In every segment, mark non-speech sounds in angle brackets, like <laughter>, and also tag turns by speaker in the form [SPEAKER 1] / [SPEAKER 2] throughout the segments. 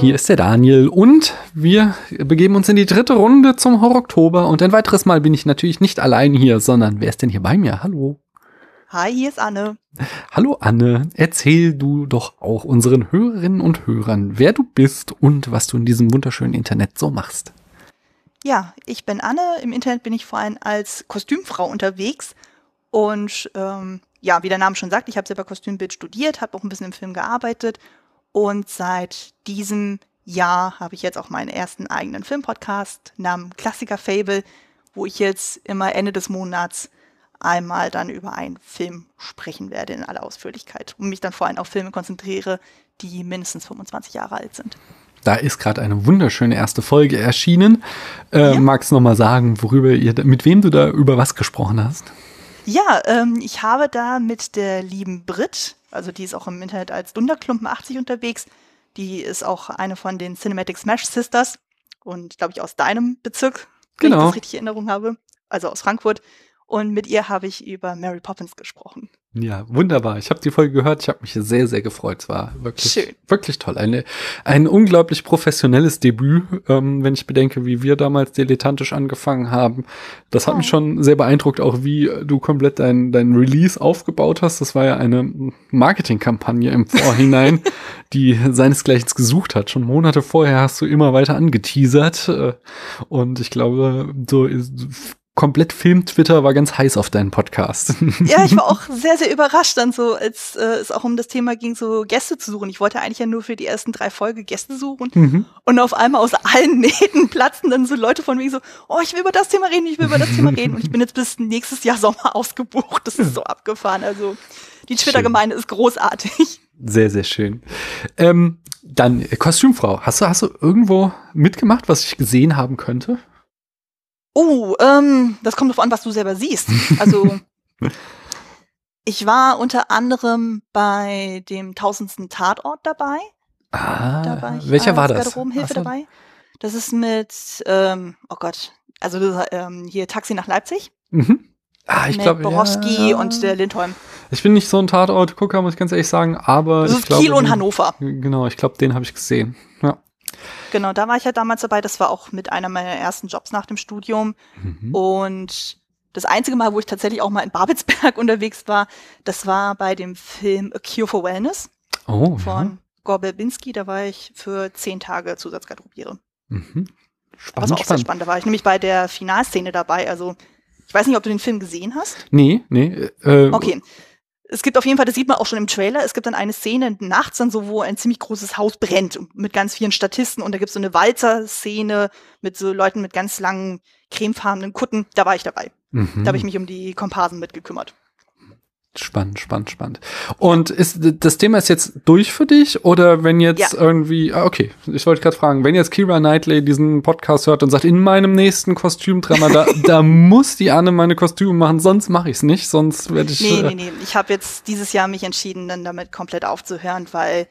[SPEAKER 1] Hier ist der Daniel und wir begeben uns in die dritte Runde zum Horror Oktober und ein weiteres Mal bin ich natürlich nicht allein hier, sondern wer ist denn hier bei mir? Hallo.
[SPEAKER 2] Hi, hier ist Anne.
[SPEAKER 1] Hallo Anne, erzähl du doch auch unseren Hörerinnen und Hörern, wer du bist und was du in diesem wunderschönen Internet so machst.
[SPEAKER 2] Ja, ich bin Anne. Im Internet bin ich vor allem als Kostümfrau unterwegs und ähm, ja, wie der Name schon sagt, ich habe selber Kostümbild studiert, habe auch ein bisschen im Film gearbeitet und seit diesem Jahr habe ich jetzt auch meinen ersten eigenen Filmpodcast namens Klassiker Fable, wo ich jetzt immer Ende des Monats einmal dann über einen Film sprechen werde in aller Ausführlichkeit und mich dann vor allem auf Filme konzentriere, die mindestens 25 Jahre alt sind.
[SPEAKER 1] Da ist gerade eine wunderschöne erste Folge erschienen. Äh, ja. Magst du noch mal sagen, worüber ihr, mit wem du da über was gesprochen hast?
[SPEAKER 2] Ja, ähm, ich habe da mit der lieben Brit, also die ist auch im Internet als Dunderklumpen 80 unterwegs, die ist auch eine von den Cinematic Smash Sisters und glaube ich aus deinem Bezirk, wenn genau. ich das richtig in Erinnerung habe, also aus Frankfurt. Und mit ihr habe ich über Mary Poppins gesprochen.
[SPEAKER 1] Ja, wunderbar. Ich habe die Folge gehört. Ich habe mich sehr, sehr gefreut. Es war wirklich, Schön. wirklich toll. Eine, ein unglaublich professionelles Debüt, ähm, wenn ich bedenke, wie wir damals dilettantisch angefangen haben. Das hat oh. mich schon sehr beeindruckt, auch wie du komplett dein, dein Release aufgebaut hast. Das war ja eine Marketingkampagne im Vorhinein, <laughs> die seinesgleichen gesucht hat. Schon Monate vorher hast du immer weiter angeteasert. Äh, und ich glaube, so komplett Film-Twitter war ganz heiß auf deinen Podcast. <laughs>
[SPEAKER 2] Ja, ich war auch sehr, sehr überrascht dann so, als äh, es auch um das Thema ging, so Gäste zu suchen. Ich wollte eigentlich ja nur für die ersten drei Folgen Gäste suchen. Mhm. Und auf einmal aus allen <laughs> Nähten platzen dann so Leute von mir so, oh, ich will über das Thema reden, ich will über das Thema reden. Und ich bin jetzt bis nächstes Jahr Sommer <laughs> ausgebucht. Das ist so abgefahren. Also die Twitter-Gemeinde ist großartig.
[SPEAKER 1] Sehr, sehr schön. Ähm, dann Kostümfrau. Hast du, hast du irgendwo mitgemacht, was ich gesehen haben könnte?
[SPEAKER 2] Oh, ähm, das kommt darauf an, was du selber siehst. Also <laughs> ich war unter anderem bei dem tausendsten Tatort dabei.
[SPEAKER 1] Ah, da war welcher war das?
[SPEAKER 2] Garderobenhilfe so. dabei. Das ist mit, ähm, oh Gott, also ähm, hier Taxi nach Leipzig. Mhm.
[SPEAKER 1] Ah, ich glaube,
[SPEAKER 2] Borowski ja. und der Lindholm.
[SPEAKER 1] Ich bin nicht so ein Tatort-Gucker, muss ich ganz ehrlich sagen, aber
[SPEAKER 2] das
[SPEAKER 1] ist
[SPEAKER 2] ich glaube, Kiel und Hannover.
[SPEAKER 1] Genau, ich glaube, den habe ich gesehen. Ja.
[SPEAKER 2] Genau, da war ich ja damals dabei. Das war auch mit einer meiner ersten Jobs nach dem Studium. Mhm. Und das einzige Mal, wo ich tatsächlich auch mal in Babelsberg <laughs> unterwegs war, das war bei dem Film A Cure for Wellness
[SPEAKER 1] oh,
[SPEAKER 2] von ja. Gorbelbinski. Da war ich für zehn Tage Zusatzgarderobiere. Mhm. Spannend, war auch spannend. sehr spannend. Da war ich nämlich bei der Finalszene dabei. Also ich weiß nicht, ob du den Film gesehen hast.
[SPEAKER 1] Nee, nee. Äh,
[SPEAKER 2] okay es gibt auf jeden Fall, das sieht man auch schon im Trailer, es gibt dann eine Szene nachts dann so, wo ein ziemlich großes Haus brennt mit ganz vielen Statisten und da gibt es so eine Walzer-Szene mit so Leuten mit ganz langen cremefarbenen Kutten. Da war ich dabei. Mhm. Da habe ich mich um die Komparsen mitgekümmert.
[SPEAKER 1] Spannend, spannend, spannend. Und ist das Thema ist jetzt durch für dich oder wenn jetzt ja. irgendwie, ah, okay, ich wollte gerade fragen, wenn jetzt Kira Knightley diesen Podcast hört und sagt, in meinem nächsten Kostümdrama, da, <laughs> da muss die Anne meine Kostüme machen, sonst mache ich es nicht, sonst werde ich.
[SPEAKER 2] Nee, nee, nee. Ich habe jetzt dieses Jahr mich entschieden, dann damit komplett aufzuhören, weil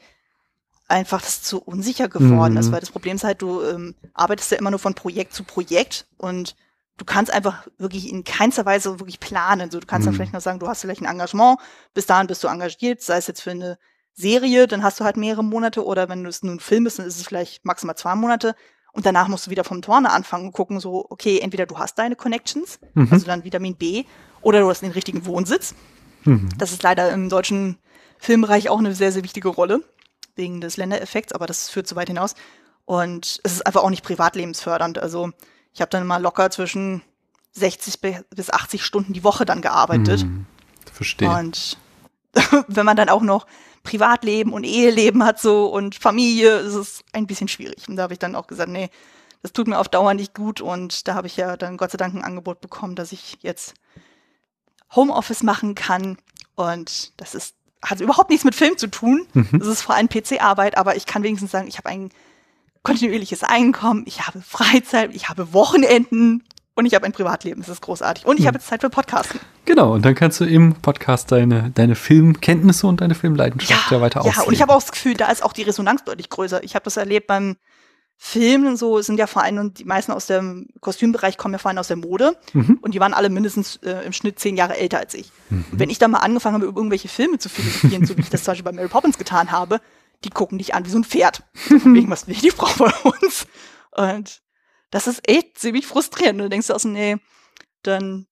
[SPEAKER 2] einfach das zu unsicher geworden mhm. ist. Weil das Problem ist halt, du ähm, arbeitest ja immer nur von Projekt zu Projekt und du kannst einfach wirklich in keinster Weise wirklich planen. So, du kannst mhm. dann vielleicht noch sagen, du hast vielleicht ein Engagement, bis dahin bist du engagiert, sei es jetzt für eine Serie, dann hast du halt mehrere Monate oder wenn du es nun Film bist, dann ist es vielleicht maximal zwei Monate und danach musst du wieder vom Torne anfangen und gucken, so, okay, entweder du hast deine Connections, mhm. also dann Vitamin B, oder du hast den richtigen Wohnsitz. Mhm. Das ist leider im deutschen Filmbereich auch eine sehr, sehr wichtige Rolle, wegen des Ländereffekts, aber das führt zu weit hinaus. Und es ist einfach auch nicht privatlebensfördernd. Also ich habe dann mal locker zwischen 60 bis 80 Stunden die Woche dann gearbeitet. Hm,
[SPEAKER 1] verstehe.
[SPEAKER 2] Und <laughs> wenn man dann auch noch Privatleben und Eheleben hat so und Familie, ist es ein bisschen schwierig. Und da habe ich dann auch gesagt, nee, das tut mir auf Dauer nicht gut. Und da habe ich ja dann Gott sei Dank ein Angebot bekommen, dass ich jetzt Homeoffice machen kann. Und das ist, hat überhaupt nichts mit Film zu tun. Mhm. Das ist vor allem PC-Arbeit, aber ich kann wenigstens sagen, ich habe ein kontinuierliches Einkommen, ich habe Freizeit, ich habe Wochenenden und ich habe ein Privatleben. Das ist großartig. Und ich hm. habe jetzt Zeit für Podcasten.
[SPEAKER 1] Genau, und dann kannst du im Podcast deine, deine Filmkenntnisse und deine Filmleidenschaft ja, ja weiter
[SPEAKER 2] Ja, und ich habe auch das Gefühl, da ist auch die Resonanz deutlich größer. Ich habe das erlebt beim Filmen und so, sind ja vor allem, und die meisten aus dem Kostümbereich kommen ja vor allem aus der Mode. Mhm. Und die waren alle mindestens äh, im Schnitt zehn Jahre älter als ich. Mhm. Und wenn ich dann mal angefangen habe, über irgendwelche Filme zu philosophieren, so wie ich das zum Beispiel bei Mary Poppins getan habe, die gucken dich an wie so ein Pferd. Wegen was will die Frau bei uns? Und das ist echt ziemlich frustrierend. Du denkst dir aus, nee, dann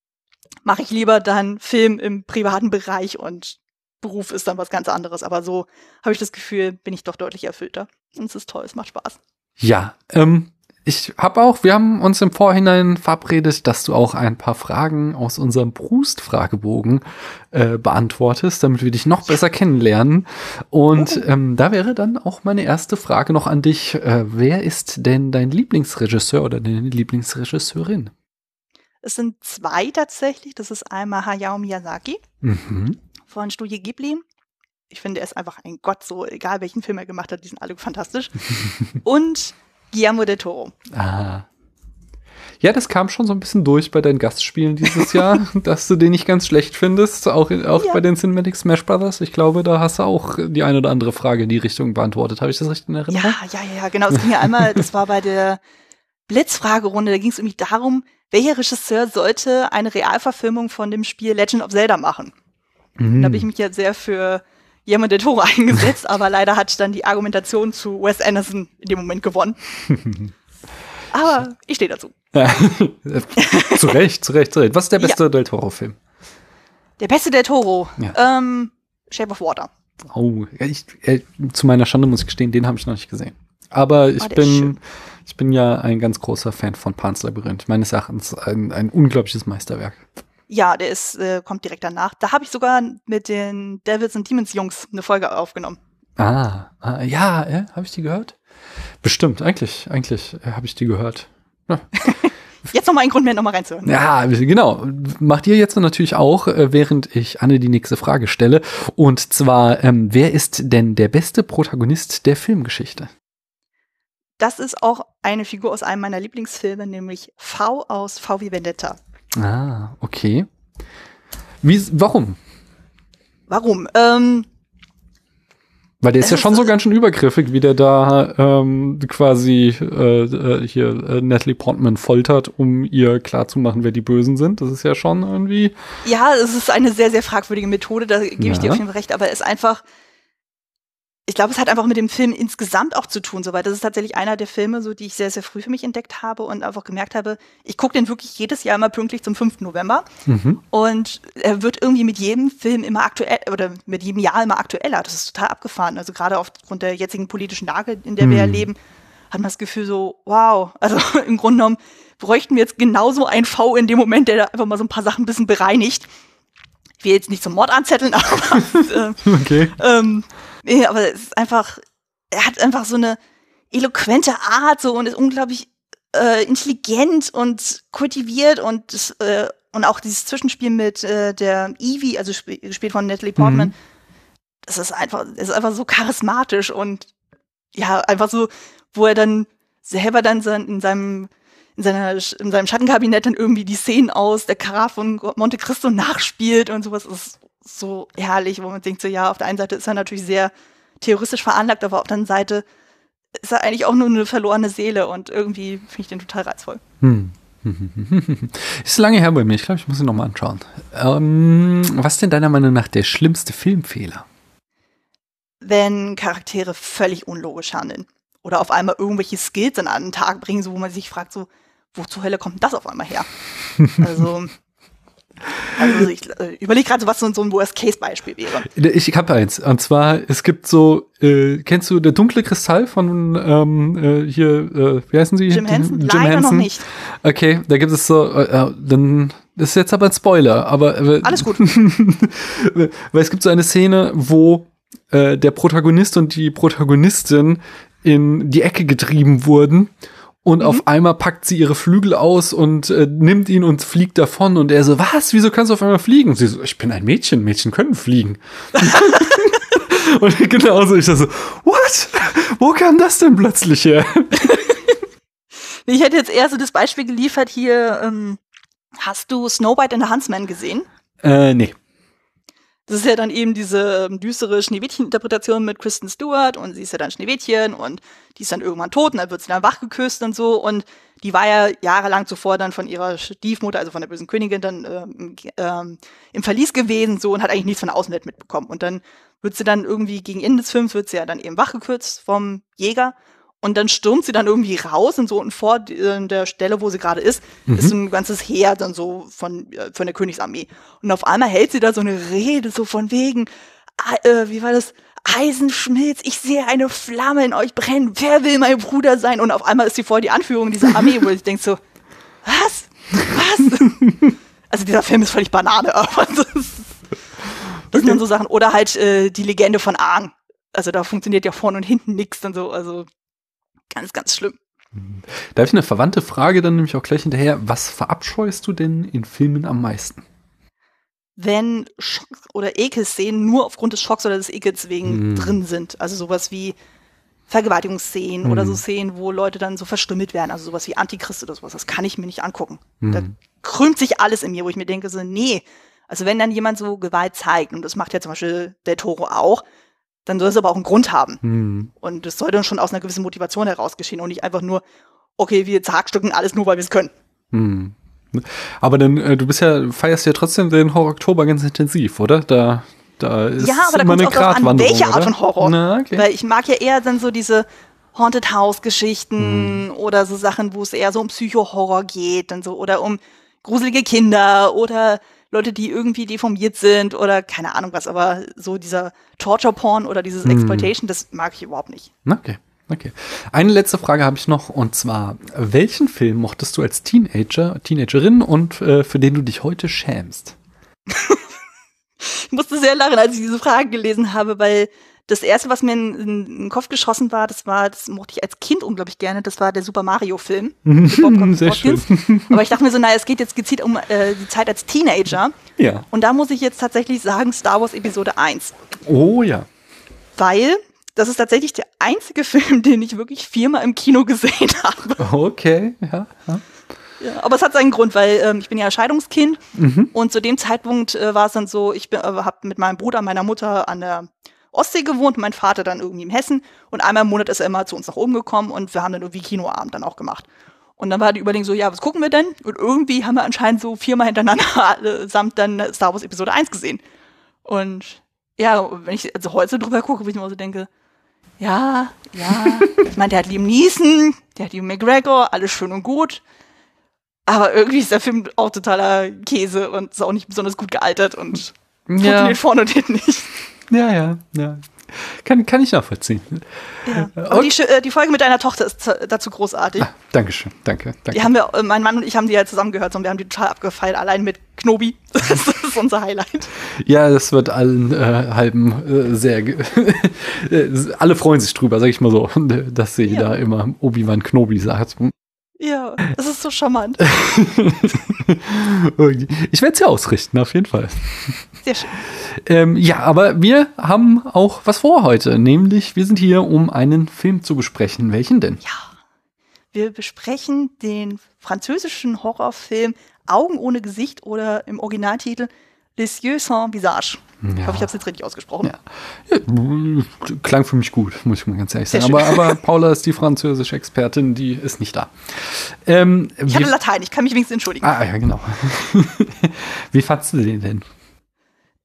[SPEAKER 2] mache ich lieber dann Film im privaten Bereich und Beruf ist dann was ganz anderes. Aber so habe ich das Gefühl, bin ich doch deutlich erfüllter. Und es ist toll, es macht Spaß.
[SPEAKER 1] Ja, ähm, ich habe auch, wir haben uns im Vorhinein verabredet, dass du auch ein paar Fragen aus unserem Brust-Fragebogen äh, beantwortest, damit wir dich noch besser kennenlernen. Und ähm, da wäre dann auch meine erste Frage noch an dich. Äh, wer ist denn dein Lieblingsregisseur oder deine Lieblingsregisseurin?
[SPEAKER 2] Es sind zwei tatsächlich. Das ist einmal Hayao Miyazaki mhm. von Studio Ghibli. Ich finde, er ist einfach ein Gott, so egal welchen Film er gemacht hat, die sind alle fantastisch. <laughs> Und Guillermo del Toro.
[SPEAKER 1] Ah. Ja, das kam schon so ein bisschen durch bei deinen Gastspielen dieses Jahr, <laughs> dass du den nicht ganz schlecht findest, auch, auch ja. bei den Cinematic Smash Brothers. Ich glaube, da hast du auch die eine oder andere Frage in die Richtung beantwortet. Habe ich das richtig in Erinnerung?
[SPEAKER 2] Ja, ja, ja, genau. Es ging ja einmal, <laughs> das war bei der Blitzfragerunde, da ging es irgendwie darum, welcher Regisseur sollte eine Realverfilmung von dem Spiel Legend of Zelda machen. Mhm. Da habe ich mich jetzt sehr für Guillermo del Toro eingesetzt, aber leider hat dann die Argumentation zu Wes Anderson in dem Moment gewonnen. <laughs> aber ich stehe dazu. <laughs>
[SPEAKER 1] zu Recht, zu Recht, zu Recht. Was ist der beste ja. Del Toro-Film?
[SPEAKER 2] Der beste Del Toro? Ja. Ähm, Shape of Water.
[SPEAKER 1] Oh, ich, äh, zu meiner Schande muss ich gestehen, den habe ich noch nicht gesehen. Aber ich oh, bin, ich bin ja ein ganz großer Fan von Pan's Labyrinth. Meines Erachtens ein, ein unglaubliches Meisterwerk.
[SPEAKER 2] Ja, der ist, äh, kommt direkt danach. Da habe ich sogar mit den Devils and Demons Jungs eine Folge aufgenommen.
[SPEAKER 1] Ah, ah ja, äh, habe ich die gehört? Bestimmt, eigentlich, eigentlich äh, habe ich die gehört.
[SPEAKER 2] Ja. <laughs> jetzt nochmal ein Grund mehr, nochmal reinzuhören.
[SPEAKER 1] Ja, genau. Macht ihr jetzt natürlich auch, äh, während ich Anne die nächste Frage stelle. Und zwar, ähm, wer ist denn der beste Protagonist der Filmgeschichte?
[SPEAKER 2] Das ist auch eine Figur aus einem meiner Lieblingsfilme, nämlich V aus V wie Vendetta.
[SPEAKER 1] Ah, okay. Wie, warum?
[SPEAKER 2] Warum? Ähm,
[SPEAKER 1] weil der ist ja schon so ganz schön übergriffig, wie der da ähm, quasi äh, äh, hier äh, Natalie Portman foltert, um ihr klarzumachen, wer die Bösen sind. Das ist ja schon irgendwie.
[SPEAKER 2] Ja, es ist eine sehr, sehr fragwürdige Methode, da gebe ja. ich dir auf jeden Fall recht, aber es ist einfach, ich glaube, es hat einfach mit dem Film insgesamt auch zu tun, soweit. Das ist tatsächlich einer der Filme, so die ich sehr, sehr früh für mich entdeckt habe und einfach gemerkt habe, ich gucke den wirklich jedes Jahr immer pünktlich zum 5. November. Mhm. Und er wird irgendwie mit jedem Film immer aktuell oder mit jedem Jahr immer aktueller. Das ist total abgefahren. Also gerade aufgrund der jetzigen politischen Lage, in der mhm. wir erleben, hat man das Gefühl so, wow, also <laughs> im Grunde genommen bräuchten wir jetzt genauso ein V in dem Moment, der da einfach mal so ein paar Sachen ein bisschen bereinigt. Ich will jetzt nicht zum Mord anzetteln, <laughs> aber äh, <laughs> okay. ähm, Nee, aber es ist einfach, er hat einfach so eine eloquente Art so und ist unglaublich äh, intelligent und kultiviert und das, äh, und auch dieses Zwischenspiel mit äh, der Evie, also sp gespielt von Natalie Portman, mhm. das ist einfach, das ist einfach so charismatisch und ja, einfach so, wo er dann selber dann so in seinem in, seiner, in seinem Schattenkabinett dann irgendwie die Szenen aus der Kara von Monte Cristo nachspielt und sowas. Das ist so herrlich, wo man denkt so, ja, auf der einen Seite ist er natürlich sehr theoristisch veranlagt, aber auf der anderen Seite ist er eigentlich auch nur eine verlorene Seele und irgendwie finde ich den total reizvoll. Hm. <laughs>
[SPEAKER 1] Ist lange her bei mir. Ich glaube, ich muss ihn nochmal anschauen. Ähm, was ist denn deiner Meinung nach der schlimmste Filmfehler?
[SPEAKER 2] Wenn Charaktere völlig unlogisch handeln. Oder auf einmal irgendwelche Skills an einen Tag bringen, so wo man sich fragt, so, wo zur Hölle kommt das auf einmal her? <laughs> Also, also ich äh, überlege gerade, was so, ein Worst-Case-Beispiel wäre.
[SPEAKER 1] Ich, ich habe eins. Und zwar, es gibt so, äh, kennst du der dunkle Kristall von ähm, äh, hier, äh, wie heißen sie?
[SPEAKER 2] Jim Henson? Jim Leider Henson? noch nicht.
[SPEAKER 1] Okay, da gibt es so, äh, dann das ist jetzt aber ein Spoiler, aber
[SPEAKER 2] alles gut. <laughs>
[SPEAKER 1] weil es gibt so eine Szene, wo der Protagonist und die Protagonistin in die Ecke getrieben wurden und mhm. auf einmal packt sie ihre Flügel aus und äh, nimmt ihn und fliegt davon. Und er so, was? Wieso kannst du auf einmal fliegen? Und sie so, ich bin ein Mädchen. Mädchen können fliegen. <laughs> und genauso ich so, what? Wo kam das denn plötzlich her? <laughs>
[SPEAKER 2] ich hätte jetzt eher so das Beispiel geliefert hier. Ähm, hast du Snowbite in the Huntsman gesehen?
[SPEAKER 1] Äh, nee.
[SPEAKER 2] Das ist ja dann eben diese ähm, düstere Schneewittchen-Interpretation mit Kristen Stewart und sie ist ja dann Schneewittchen und die ist dann irgendwann tot und dann wird sie dann wach geküsst und so und die war ja jahrelang zuvor dann von ihrer Stiefmutter, also von der bösen Königin, dann ähm, ähm, im Verlies gewesen so und hat eigentlich nichts von der Außenwelt mitbekommen. Und dann wird sie dann irgendwie gegen Ende des Films wird sie ja dann eben wachgekürzt vom Jäger und dann stürmt sie dann irgendwie raus und so und vor der Stelle, wo sie gerade ist, mhm. ist so ein ganzes Heer dann so von, äh, von der Königsarmee. Und auf einmal hält sie da so eine Rede so von wegen, äh, wie war das? Eisenschmilz, ich sehe eine Flamme in euch brennen. Wer will mein Bruder sein? Und auf einmal ist sie voll die Anführung dieser Armee, wo ich denke so, was? Was? <laughs> also dieser Film ist völlig Banane, aber das, ist, das okay. sind dann so Sachen. Oder halt äh, die Legende von Aang. Also da funktioniert ja vorne und hinten nichts dann so. Also Ganz, ganz schlimm.
[SPEAKER 1] Da habe ich eine verwandte Frage dann nämlich auch gleich hinterher. Was verabscheust du denn in Filmen am meisten?
[SPEAKER 2] Wenn Schock oder Ekelszenen nur aufgrund des Schocks oder des Ekels wegen mm. drin sind. Also sowas wie Vergewaltigungsszenen mm. oder so hm. Szenen, wo Leute dann so verstümmelt werden. Also sowas wie Antichrist oder sowas. Das kann ich mir nicht angucken. Mm. Da krümmt sich alles in mir, wo ich mir denke so, nee. Also wenn dann jemand so Gewalt zeigt, und das macht ja zum Beispiel der Toro auch, dann soll es aber auch einen Grund haben. Hm. Und es soll dann schon aus einer gewissen Motivation heraus geschehen und nicht einfach nur, okay, wir zerhackstücken alles nur, weil wir es können. Hm.
[SPEAKER 1] Aber dann, äh, du bist ja, feierst ja trotzdem den Horror Oktober ganz intensiv, oder? Da, da ist ja, aber da immer eine auch
[SPEAKER 2] Gratwanderung, an, welche Art von Horror. Na, okay. Weil ich mag ja eher dann so diese Haunted House Geschichten hm. oder so Sachen, wo es eher so um Psycho-Horror geht, dann so, oder um gruselige Kinder oder Leute, die irgendwie deformiert sind oder keine Ahnung was, aber so dieser Torture-Porn oder dieses hm. Exploitation, das mag ich überhaupt nicht.
[SPEAKER 1] Okay. Okay. Eine letzte Frage habe ich noch und zwar: Welchen Film mochtest du als Teenager, Teenagerin und äh, für den du dich heute schämst? <laughs>
[SPEAKER 2] ich musste sehr lachen, als ich diese Frage gelesen habe, weil das erste, was mir in, in, den Kopf geschossen war, das war, das mochte ich als Kind unglaublich gerne, das war der Super Mario Film. <laughs> Sehr schön. Aber ich dachte mir so, naja, es geht jetzt gezielt um äh, die Zeit als Teenager. Ja. Und da muss ich jetzt tatsächlich sagen, Star Wars Episode 1.
[SPEAKER 1] Oh ja.
[SPEAKER 2] Weil das ist tatsächlich der einzige <laughs> Film, den ich wirklich viermal im Kino gesehen habe.
[SPEAKER 1] Okay, ja. ja.
[SPEAKER 2] Ja, aber es hat seinen Grund, weil ähm, ich bin ja Scheidungskind mhm. und zu dem Zeitpunkt äh, war es dann so, ich äh, habe mit meinem Bruder, meiner Mutter an der Ostsee gewohnt, mein Vater dann irgendwie in Hessen und einmal im Monat ist er immer zu uns nach oben gekommen und wir haben dann irgendwie Kinoabend dann auch gemacht. Und dann war die Überlegung so, ja, was gucken wir denn? Und irgendwie haben wir anscheinend so viermal hintereinander <laughs> samt dann Star Wars Episode 1 gesehen. Und ja, wenn ich also heute drüber gucke, wo ich mir so denke, ja, ja, ich meine, der hat Liam Neeson, der hat Liam McGregor, alles schön und gut. Aber irgendwie ist der Film auch totaler Käse und ist auch nicht besonders gut gealtert und ja. funktioniert vorne und hinten nicht.
[SPEAKER 1] Ja, ja, ja. Kann, kann ich nachvollziehen.
[SPEAKER 2] Ja. Aber die, äh, die, Folge mit deiner Tochter ist dazu großartig. Ah,
[SPEAKER 1] Dankeschön, danke, danke.
[SPEAKER 2] Die haben wir, äh, mein Mann und ich haben die ja zusammen gehört und wir haben die total abgefeilt, allein mit Knobi. <laughs> Das ist unser Highlight.
[SPEAKER 1] Ja, das wird allen äh, halben äh, sehr. <laughs> alle freuen sich drüber, sag ich mal so, dass sie ja. da immer Obi-Wan Knobi sagt.
[SPEAKER 2] Ja, das ist so charmant. <laughs>
[SPEAKER 1] ich werde es ja ausrichten, auf jeden Fall.
[SPEAKER 2] Sehr schön.
[SPEAKER 1] Ähm, ja, aber wir haben auch was vor heute, nämlich wir sind hier, um einen Film zu besprechen. Welchen denn?
[SPEAKER 2] Ja, wir besprechen den französischen Horrorfilm Augen ohne Gesicht oder im Originaltitel Les yeux sans visage. Ja. Ich hoffe, ich habe es jetzt richtig ausgesprochen. Ja.
[SPEAKER 1] Ja, klang für mich gut, muss ich mal ganz ehrlich sagen. Aber, aber, Paula ist die französische Expertin, die ist nicht da.
[SPEAKER 2] Ähm, ich habe Latein, ich kann mich wenigstens entschuldigen.
[SPEAKER 1] Ah, ja, genau. <laughs> wie fandst du den denn?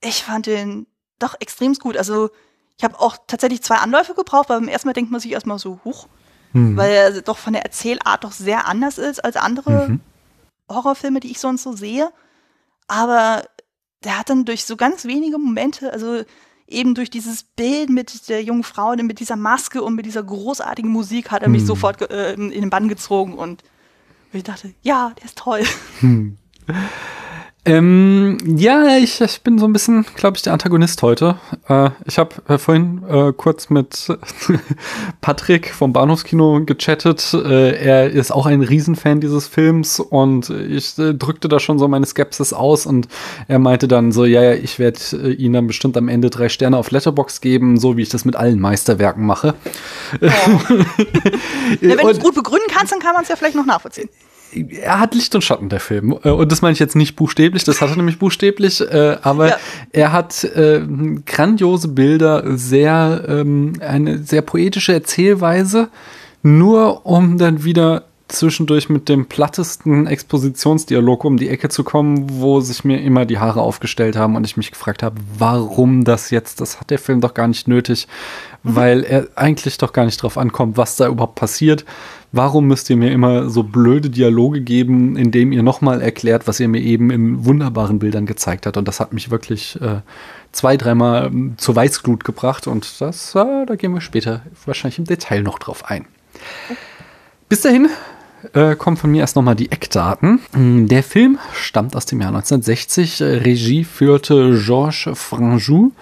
[SPEAKER 2] Ich fand den doch extrem gut. Also, ich habe auch tatsächlich zwei Anläufe gebraucht, weil beim ersten Mal denkt man sich erstmal so, huch, hm. weil er doch von der Erzählart doch sehr anders ist als andere mhm. Horrorfilme, die ich sonst so sehe. Aber der hat dann durch so ganz wenige Momente, also eben durch dieses Bild mit der jungen Frau, mit dieser Maske und mit dieser großartigen Musik, hat er mich hm. sofort äh, in den Bann gezogen und ich dachte, ja, der ist toll. Hm. <laughs>
[SPEAKER 1] Ähm, ja, ich, ich bin so ein bisschen, glaube ich, der Antagonist heute. Äh, ich habe äh, vorhin äh, kurz mit <laughs> Patrick vom Bahnhofskino gechattet. Äh, er ist auch ein Riesenfan dieses Films und ich äh, drückte da schon so meine Skepsis aus und er meinte dann so, ja, ja, ich werde äh, ihm dann bestimmt am Ende drei Sterne auf Letterbox geben, so wie ich das mit allen Meisterwerken mache.
[SPEAKER 2] Oh. ja, <laughs> wenn du es gut begründen kannst, dann kann man es ja vielleicht noch nachvollziehen
[SPEAKER 1] er hat Licht und Schatten, der Film. Äh, und das meine ich jetzt nicht buchstäblich, das hat er <laughs> nämlich buchstäblich, äh, aber ja. er hat äh, grandiose Bilder, sehr, ähm, eine sehr poetische Erzählweise, nur um dann wieder zwischendurch mit dem plattesten Expositionsdialog um die Ecke zu kommen, wo sich mir immer die Haare aufgestellt haben und ich mich gefragt habe, warum das jetzt? Das hat der Film doch gar nicht nötig, mhm. weil er eigentlich doch gar nicht drauf ankommt, was da überhaupt passiert. Warum müsst ihr mir immer so blöde Dialoge geben, indem ihr nochmal erklärt, was ihr mir eben in wunderbaren Bildern gezeigt habt? Und das hat mich wirklich äh, zwei, dreimal ähm, zur Weißglut gebracht und das, äh, da gehen wir später wahrscheinlich im Detail noch drauf ein. Bis dahin äh, kommen von mir erst nochmal die Eckdaten. Mm, der Film stammt aus dem Jahr 1960. Regie führte Georges Franjou.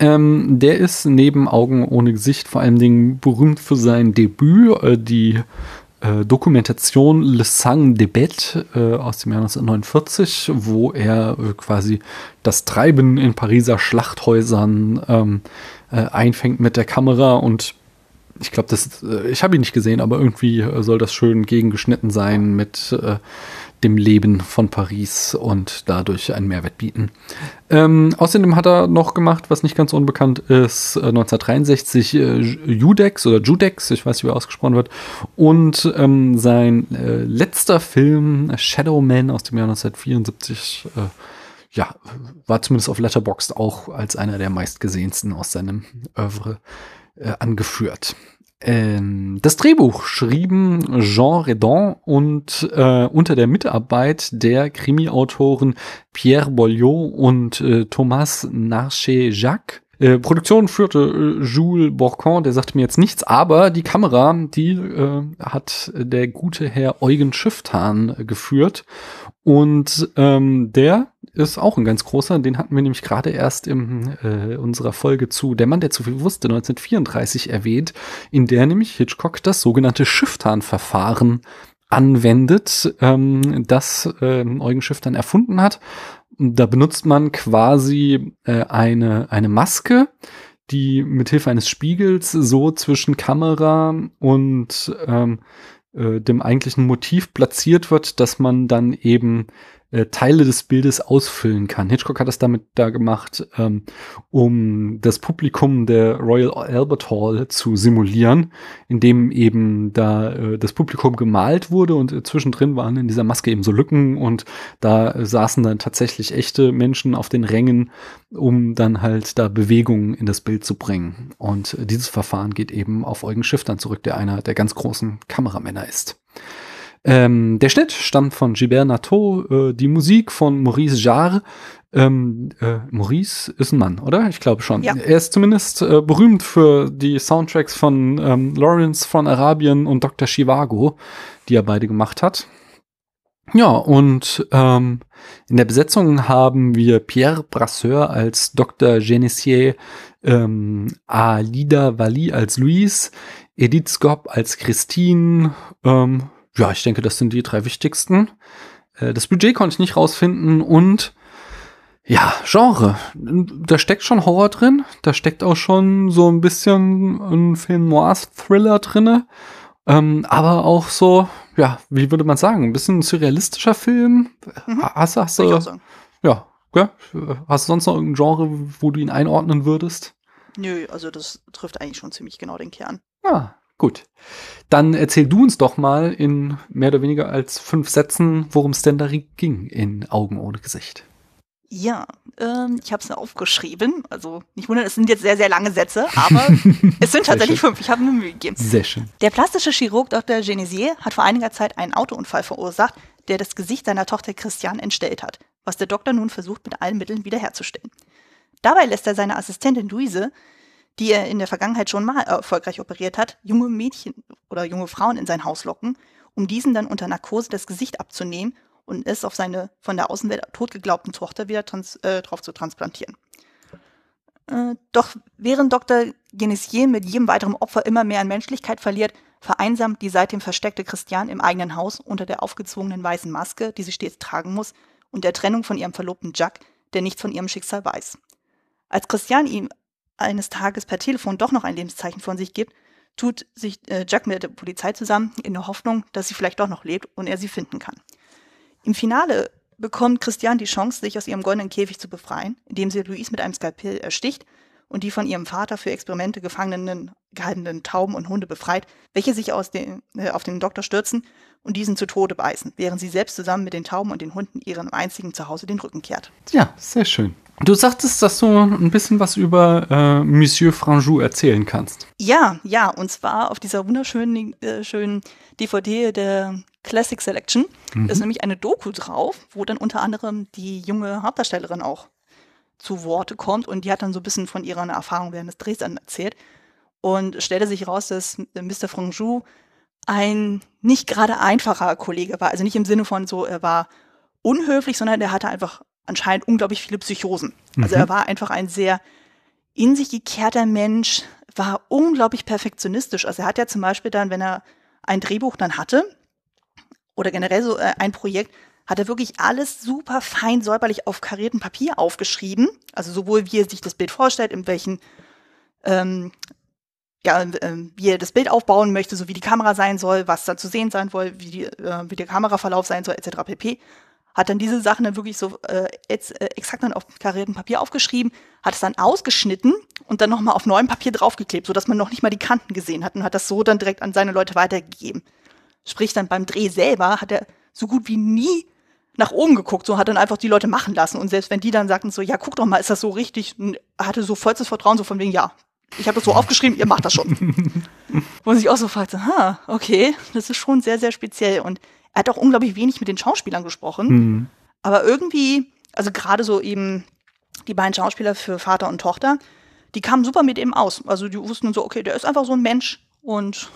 [SPEAKER 1] Ähm, der ist neben Augen ohne Gesicht vor allen Dingen berühmt für sein Debüt, äh, die äh, Dokumentation Le Sang de Bête äh, aus dem Jahr 1949, wo er äh, quasi das Treiben in Pariser Schlachthäusern ähm, äh, einfängt mit der Kamera und ich glaube, das, äh, ich habe ihn nicht gesehen, aber irgendwie soll das schön gegengeschnitten sein mit dem Leben von Paris und dadurch einen Mehrwert bieten. Ähm, außerdem hat er noch gemacht, was nicht ganz unbekannt ist, 1963 äh, Judex oder Judex, ich weiß nicht, wie er ausgesprochen wird, und ähm, sein äh, letzter Film Shadow Man aus dem Jahr 1974 äh, ja, war zumindest auf Letterboxd auch als einer der meistgesehensten aus seinem Oeuvre äh, angeführt. Ähm, das Drehbuch schrieben Jean Redon und äh, unter der Mitarbeit der Krimi-Autoren Pierre Bolliot und äh, Thomas Narchet-Jacques. Äh, Produktion führte äh, Jules Bourcon, der sagte mir jetzt nichts, aber die Kamera, die äh, hat der gute Herr Eugen Schifftan geführt. Und ähm, der ist auch ein ganz großer, den hatten wir nämlich gerade erst in äh, unserer Folge zu Der Mann, der zu viel wusste, 1934 erwähnt, in der nämlich Hitchcock das sogenannte Schifftan-Verfahren anwendet, ähm, das äh, Eugen Schifftan erfunden hat. Da benutzt man quasi äh, eine, eine Maske, die mithilfe eines Spiegels so zwischen Kamera und ähm, äh, dem eigentlichen Motiv platziert wird, dass man dann eben äh, Teile des Bildes ausfüllen kann. Hitchcock hat das damit da gemacht, ähm, um das Publikum der Royal Albert Hall zu simulieren, indem eben da äh, das Publikum gemalt wurde und äh, zwischendrin waren in dieser Maske eben so Lücken und da saßen dann tatsächlich echte Menschen auf den Rängen, um dann halt da Bewegungen in das Bild zu bringen. Und äh, dieses Verfahren geht eben auf Eugen Schiff dann zurück, der einer der ganz großen Kameramänner ist. Ähm, der Schnitt stammt von Gilbert Nateau, äh, die Musik von Maurice Jarre. Ähm, äh, Maurice ist ein Mann, oder? Ich glaube schon. Ja. Er ist zumindest äh, berühmt für die Soundtracks von ähm, Lawrence von Arabien und Dr. Chivago, die er beide gemacht hat. Ja, und ähm, in der Besetzung haben wir Pierre Brasseur als Dr. Genessier, ähm, Alida Valli als Louise, Edith Skop als Christine, ähm, ja, ich denke, das sind die drei wichtigsten. Äh, das Budget konnte ich nicht rausfinden und ja, Genre. Da steckt schon Horror drin. Da steckt auch schon so ein bisschen ein Film Noir-Thriller drinne. Ähm, aber auch so, ja, wie würde man sagen, ein bisschen ein surrealistischer Film. Mhm. Hast, hast du, ja, ja, hast du sonst noch irgendein Genre, wo du ihn einordnen würdest?
[SPEAKER 2] Nö, also das trifft eigentlich schon ziemlich genau den Kern.
[SPEAKER 1] Ah, Gut. Dann erzähl du uns doch mal in mehr oder weniger als fünf Sätzen, worum es denn da ging in Augen ohne Gesicht.
[SPEAKER 2] Ja, ähm, ich habe es aufgeschrieben. Also nicht wundern, es sind jetzt sehr, sehr lange Sätze, aber <laughs> es sind tatsächlich fünf. Ich habe mir Mühe gegeben.
[SPEAKER 1] Sehr schön.
[SPEAKER 2] Der plastische Chirurg Dr. Genesier hat vor einiger Zeit einen Autounfall verursacht, der das Gesicht seiner Tochter Christiane entstellt hat, was der Doktor nun versucht, mit allen Mitteln wiederherzustellen. Dabei lässt er seine Assistentin Luise die er in der Vergangenheit schon mal erfolgreich operiert hat, junge Mädchen oder junge Frauen in sein Haus locken, um diesen dann unter Narkose das Gesicht abzunehmen und es auf seine von der Außenwelt totgeglaubten Tochter wieder trans, äh, drauf zu transplantieren. Äh, doch während Dr. Genesier mit jedem weiteren Opfer immer mehr an Menschlichkeit verliert, vereinsamt die seitdem versteckte Christian im eigenen Haus unter der aufgezwungenen weißen Maske, die sie stets tragen muss, und der Trennung von ihrem Verlobten Jack, der nichts von ihrem Schicksal weiß. Als Christian ihm eines Tages per Telefon doch noch ein Lebenszeichen von sich gibt, tut sich äh, Jack mit der Polizei zusammen in der Hoffnung, dass sie vielleicht doch noch lebt und er sie finden kann. Im Finale bekommt Christian die Chance, sich aus ihrem goldenen Käfig zu befreien, indem sie Louise mit einem Skalpell ersticht und die von ihrem Vater für Experimente gefangenen gehaltenen Tauben und Hunde befreit, welche sich den, äh, auf den Doktor stürzen und diesen zu Tode beißen, während sie selbst zusammen mit den Tauben und den Hunden ihrem einzigen Zuhause den Rücken kehrt.
[SPEAKER 1] Ja, sehr schön. Du sagtest, dass du ein bisschen was über äh, Monsieur Franjou erzählen kannst.
[SPEAKER 2] Ja, ja, und zwar auf dieser wunderschönen äh, schönen DVD der Classic Selection mhm. ist nämlich eine Doku drauf, wo dann unter anderem die junge Hauptdarstellerin auch zu Worte kommt und die hat dann so ein bisschen von ihrer Erfahrung während des Drehs erzählt und stellte sich heraus, dass Mr. Franjou ein nicht gerade einfacher Kollege war. Also nicht im Sinne von so, er war unhöflich, sondern er hatte einfach anscheinend unglaublich viele Psychosen. Also mhm. Er war einfach ein sehr in sich gekehrter Mensch, war unglaublich perfektionistisch. Also er hat ja zum Beispiel dann, wenn er ein Drehbuch dann hatte oder generell so äh, ein Projekt, hat er wirklich alles super fein säuberlich auf kariertem Papier aufgeschrieben. Also sowohl wie er sich das Bild vorstellt, in welchen ähm, ja, äh, wie er das Bild aufbauen möchte, so wie die Kamera sein soll, was da zu sehen sein soll, wie, die, äh, wie der Kameraverlauf sein soll, etc. pp hat dann diese Sachen dann wirklich so äh, jetzt, äh, exakt dann auf kariertem Papier aufgeschrieben, hat es dann ausgeschnitten und dann nochmal auf neuem Papier draufgeklebt, sodass man noch nicht mal die Kanten gesehen hat und hat das so dann direkt an seine Leute weitergegeben. Sprich, dann beim Dreh selber hat er so gut wie nie nach oben geguckt, so hat dann einfach die Leute machen lassen. Und selbst wenn die dann sagten so, ja, guck doch mal, ist das so richtig? Und er hatte so vollstes Vertrauen, so von wegen, ja, ich habe das so <laughs> aufgeschrieben, ihr macht das schon. <laughs> Wo sich auch so fragte, ha, okay, das ist schon sehr, sehr speziell. Und er hat auch unglaublich wenig mit den Schauspielern gesprochen. Mhm. Aber irgendwie, also gerade so eben die beiden Schauspieler für Vater und Tochter, die kamen super mit ihm aus. Also die wussten so, okay, der ist einfach so ein Mensch und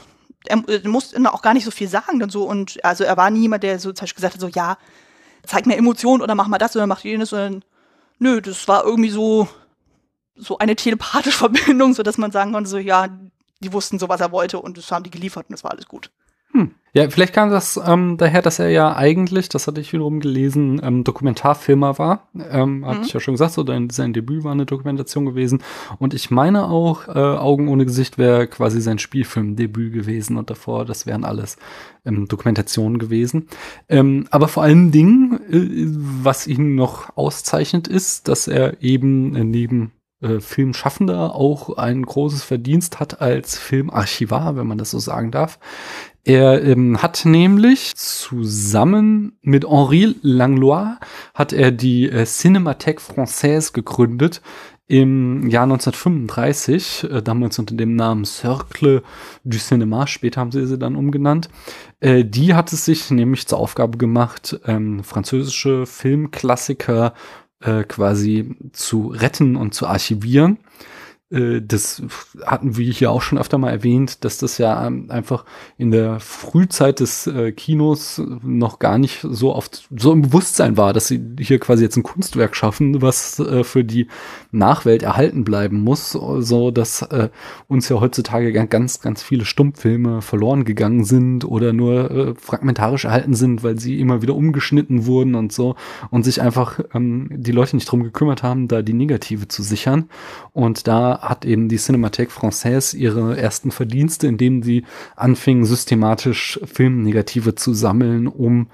[SPEAKER 2] er, er musste auch gar nicht so viel sagen dann so. Und also er war niemand, der so zum Beispiel gesagt hat, so ja, zeig mir Emotionen oder mach mal das oder mach jenes, sondern nö, das war irgendwie so, so eine telepathische <laughs> Verbindung, so dass man sagen konnte, so ja, die wussten so, was er wollte und das haben die geliefert und das war alles gut.
[SPEAKER 1] Hm. Ja, vielleicht kam das ähm, daher, dass er ja eigentlich, das hatte ich wiederum gelesen, ähm, Dokumentarfilmer war. Ähm, hatte mhm. ich ja schon gesagt, so dein, sein Debüt war eine Dokumentation gewesen. Und ich meine auch, äh, Augen ohne Gesicht wäre quasi sein Spielfilmdebüt gewesen und davor, das wären alles ähm, Dokumentationen gewesen. Ähm, aber vor allen Dingen, äh, was ihn noch auszeichnet, ist, dass er eben äh, neben Filmschaffender auch ein großes Verdienst hat als Filmarchivar, wenn man das so sagen darf. Er ähm, hat nämlich zusammen mit Henri Langlois hat er die äh, Cinémathèque Française gegründet im Jahr 1935, äh, damals unter dem Namen Cercle du Cinéma, später haben sie sie dann umgenannt. Äh, die hat es sich nämlich zur Aufgabe gemacht, ähm, französische Filmklassiker äh, quasi zu retten und zu archivieren. Äh, das hatten wir hier auch schon öfter mal erwähnt, dass das ja ähm, einfach in der Frühzeit des äh, Kinos noch gar nicht so oft so im Bewusstsein war, dass sie hier quasi jetzt ein Kunstwerk schaffen, was äh, für die Nachwelt erhalten bleiben muss, so dass uns ja heutzutage ganz, ganz viele Stummfilme verloren gegangen sind oder nur fragmentarisch erhalten sind, weil sie immer wieder umgeschnitten wurden und so und sich einfach ähm, die Leute nicht drum gekümmert haben, da die Negative zu sichern. Und da hat eben die Cinémathèque Française ihre ersten Verdienste, indem sie anfingen, systematisch Filmnegative zu sammeln, um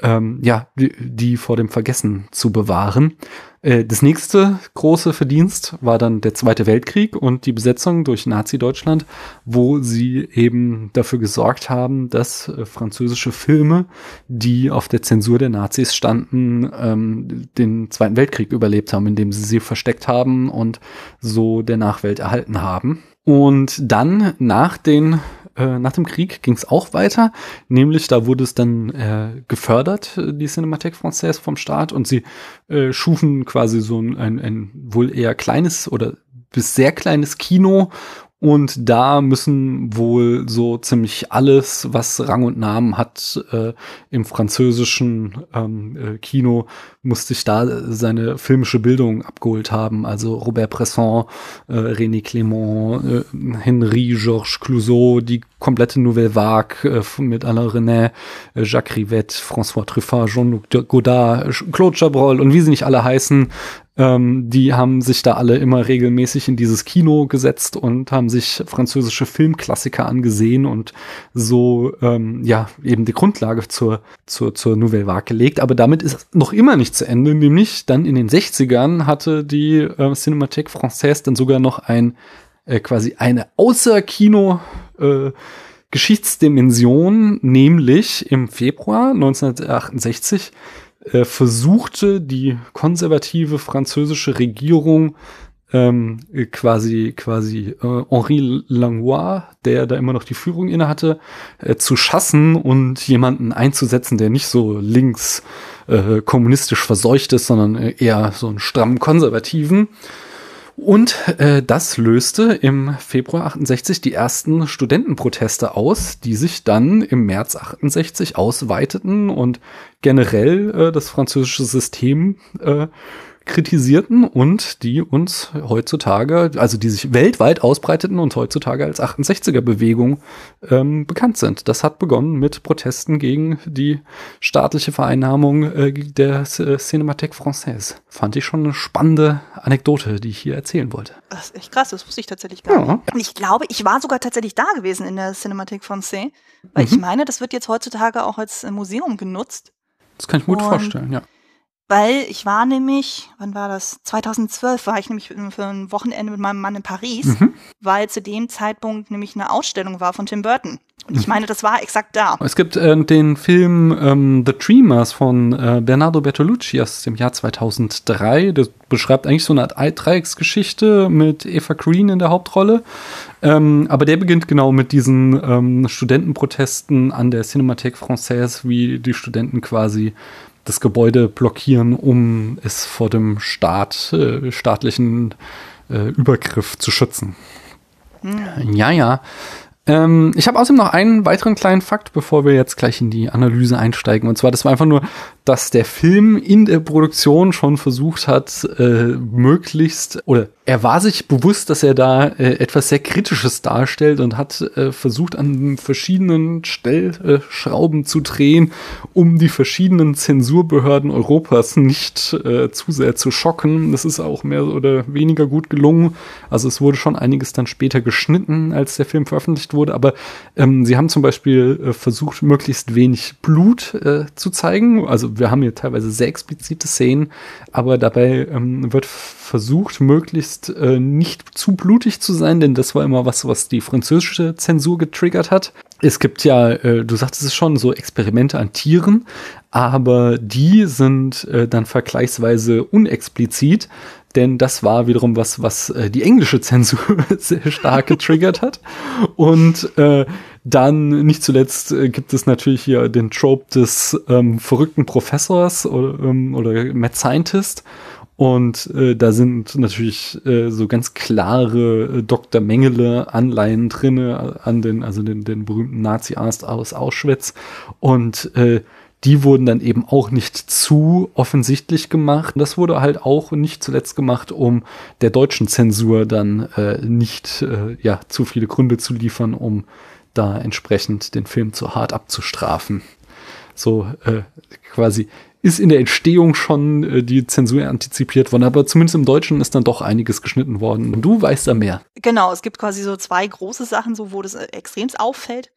[SPEAKER 1] ähm, ja, die, die, vor dem Vergessen zu bewahren. Äh, das nächste große Verdienst war dann der Zweite Weltkrieg und die Besetzung durch Nazi-Deutschland, wo sie eben dafür gesorgt haben, dass äh, französische Filme, die auf der Zensur der Nazis standen, ähm, den Zweiten Weltkrieg überlebt haben, indem sie sie versteckt haben und so der Nachwelt erhalten haben. Und dann nach den äh, nach dem Krieg ging es auch weiter, nämlich da wurde es dann äh, gefördert, die Cinémathèque Française vom Staat. Und sie äh, schufen quasi so ein, ein, ein wohl eher kleines oder bis sehr kleines Kino und da müssen wohl so ziemlich alles, was Rang und Namen hat äh, im französischen ähm, äh, Kino, musste ich da seine filmische Bildung abgeholt haben. Also Robert Bresson, äh, René Clément, äh, Henri Georges Clouseau, die komplette Nouvelle Vague äh, mit Alain René, äh, Jacques Rivette, François Truffaut, Jean-Luc Godard, Claude Chabrol und wie sie nicht alle heißen, Ähm, die haben sich da alle immer regelmäßig in dieses Kino gesetzt und haben sich französische Filmklassiker angesehen und so ähm, ja eben die Grundlage zur, zur, zur Nouvelle Vague gelegt. Aber damit ist noch immer nicht zu Ende, nämlich dann in den 60ern hatte die äh, Cinémathèque Française dann sogar noch ein äh, quasi eine Außerkino äh, Geschichtsdimension, nämlich im Februar 1968 äh, versuchte die konservative französische Regierung ähm, quasi quasi äh, Henri Langlois, der da immer noch die Führung innehatte, äh, zu schassen und jemanden einzusetzen, der nicht so links äh, kommunistisch verseucht ist, sondern äh, eher so einen strammen Konservativen. Und äh, das löste im Februar 68 die ersten Studentenproteste aus, die sich dann im März 68 ausweiteten und generell äh, das französische System äh, kritisierten und die uns heutzutage, also die sich weltweit ausbreiteten und heutzutage als 68er-Bewegung ähm, bekannt sind. Das hat begonnen mit Protesten gegen die staatliche Vereinnahmung äh, der Cinémathèque Française. Fand ich schon eine spannende Anekdote, die ich hier erzählen wollte.
[SPEAKER 2] Das ist echt krass, das wusste ich tatsächlich gar ja. nicht. Und ich glaube, ich war sogar tatsächlich da gewesen in der Cinémathèque Française, weil mhm. ich meine, das wird jetzt heutzutage auch als Museum genutzt.
[SPEAKER 1] Das kann ich mir gut vorstellen, ja
[SPEAKER 2] weil ich war nämlich, wann war das? 2012 war ich nämlich für ein Wochenende mit meinem Mann in Paris, mhm. weil zu dem Zeitpunkt nämlich eine Ausstellung war von Tim Burton. Und ich mhm. meine, das war exakt da.
[SPEAKER 1] Es gibt äh, den Film ähm, The Dreamers von äh, Bernardo Bertolucci aus dem Jahr 2003. Das beschreibt eigentlich so eine Art Dreiecksgeschichte mit Eva Green in der Hauptrolle. Ähm, aber der beginnt genau mit diesen ähm, Studentenprotesten an der Cinémathèque Française, wie die Studenten quasi das Gebäude blockieren, um es vor dem Staat, äh, staatlichen äh, Übergriff zu schützen. Mhm. Ja, ja. Ähm, ich habe außerdem noch einen weiteren kleinen Fakt, bevor wir jetzt gleich in die Analyse einsteigen. Und zwar, das war einfach nur, dass der Film in der Produktion schon versucht hat, äh, möglichst oder er war sich bewusst, dass er da äh, etwas sehr Kritisches darstellt und hat äh, versucht, an verschiedenen Stellschrauben zu drehen, um die verschiedenen Zensurbehörden Europas nicht äh, zu sehr zu schocken. Das ist auch mehr oder weniger gut gelungen. Also es wurde schon einiges dann später geschnitten, als der Film veröffentlicht wurde. Aber ähm, sie haben zum Beispiel äh, versucht, möglichst wenig Blut äh, zu zeigen. Also wir haben hier teilweise sehr explizite Szenen, aber dabei ähm, wird versucht, möglichst äh, nicht zu blutig zu sein, denn das war immer was, was die französische Zensur getriggert hat. Es gibt ja, äh, du sagtest es schon, so Experimente an Tieren, aber die sind äh, dann vergleichsweise unexplizit, denn das war wiederum was, was äh, die englische Zensur <laughs> sehr stark getriggert hat. Und äh, dann nicht zuletzt äh, gibt es natürlich hier den Trope des ähm, verrückten Professors oder, ähm, oder Mad Scientist. Und äh, da sind natürlich äh, so ganz klare äh, Dr. Mengele Anleihen drinne an den, also den, den berühmten Nazi-Arzt aus Auschwitz. Und äh, die wurden dann eben auch nicht zu offensichtlich gemacht. Das wurde halt auch nicht zuletzt gemacht, um der deutschen Zensur dann äh, nicht äh, ja, zu viele Gründe zu liefern, um da entsprechend den Film zu hart abzustrafen. So äh, quasi ist in der Entstehung schon äh, die Zensur antizipiert worden, aber zumindest im Deutschen ist dann doch einiges geschnitten worden. Und du weißt da mehr.
[SPEAKER 2] Genau, es gibt quasi so zwei große Sachen, so wo das äh, extremst auffällt.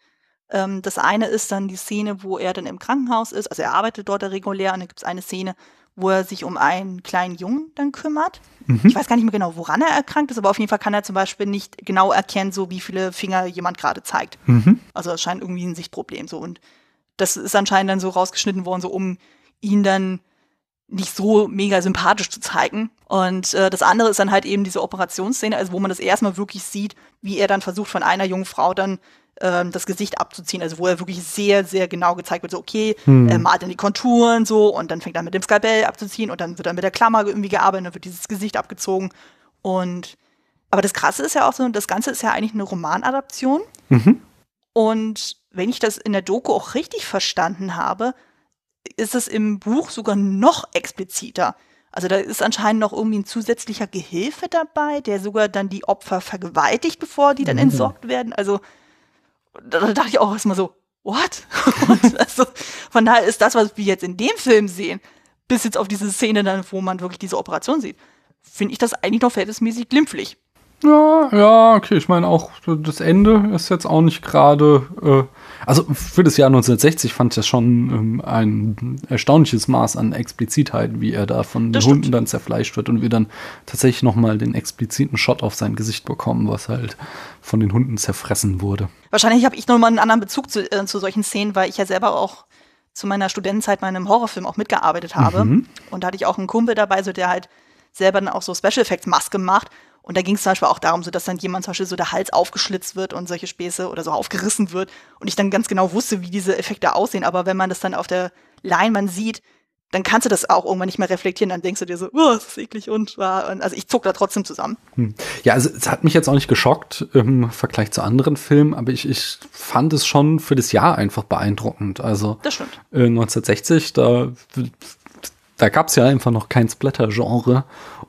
[SPEAKER 2] Ähm, das eine ist dann die Szene, wo er dann im Krankenhaus ist, also er arbeitet dort regulär und dann gibt es eine Szene, wo er sich um einen kleinen Jungen dann kümmert. Mhm. Ich weiß gar nicht mehr genau, woran er erkrankt ist, aber auf jeden Fall kann er zum Beispiel nicht genau erkennen, so wie viele Finger jemand gerade zeigt. Mhm. Also es scheint irgendwie ein Sichtproblem so und das ist anscheinend dann so rausgeschnitten worden, so um ihn dann nicht so mega sympathisch zu zeigen. Und äh, das andere ist dann halt eben diese Operationsszene, also wo man das erstmal wirklich sieht, wie er dann versucht, von einer jungen Frau dann ähm, das Gesicht abzuziehen, also wo er wirklich sehr, sehr genau gezeigt wird, so okay, hm. er malt dann die Konturen so und dann fängt er mit dem Skalpell abzuziehen und dann wird er mit der Klammer irgendwie gearbeitet, dann wird dieses Gesicht abgezogen und aber das Krasse ist ja auch so, das Ganze ist ja eigentlich eine Romanadaption mhm. und wenn ich das in der Doku auch richtig verstanden habe, ist es im Buch sogar noch expliziter. Also da ist anscheinend noch irgendwie ein zusätzlicher Gehilfe dabei, der sogar dann die Opfer vergewaltigt, bevor die dann mhm. entsorgt werden. Also da, da dachte ich auch erstmal so, what? <laughs> also, von daher ist das, was wir jetzt in dem Film sehen, bis jetzt auf diese Szene dann, wo man wirklich diese Operation sieht, finde ich das eigentlich noch verhältnismäßig glimpflich.
[SPEAKER 1] Ja, ja, okay. Ich meine auch, das Ende ist jetzt auch nicht gerade. Äh, also für das Jahr 1960 fand ich das schon ähm, ein erstaunliches Maß an Explizitheit, wie er da von den Hunden dann zerfleischt wird und wir dann tatsächlich nochmal den expliziten Shot auf sein Gesicht bekommen, was halt von den Hunden zerfressen wurde.
[SPEAKER 2] Wahrscheinlich habe ich nochmal einen anderen Bezug zu, äh, zu solchen Szenen, weil ich ja selber auch zu meiner Studentenzeit mal in einem Horrorfilm auch mitgearbeitet habe. Mhm. Und da hatte ich auch einen Kumpel dabei, so der halt selber dann auch so Special Effects Maske macht. Und da ging es zum Beispiel auch darum, so dass dann jemand zum Beispiel so der Hals aufgeschlitzt wird und solche Späße oder so aufgerissen wird. Und ich dann ganz genau wusste, wie diese Effekte aussehen. Aber wenn man das dann auf der Leinwand sieht, dann kannst du das auch irgendwann nicht mehr reflektieren. Dann denkst du dir so, oh, das ist eklig und, und also ich zuck da trotzdem zusamem.
[SPEAKER 1] Hm. Ja, also es hat mich jetzt auch nicht geschockt im Vergleich zu anderen Filmen, aber ich, ich fand es schon für das Jahr einfach beeindruckend. Also
[SPEAKER 2] das stimmt.
[SPEAKER 1] Äh, 1960, da da gab es ja einfach noch kein Splatter-Genre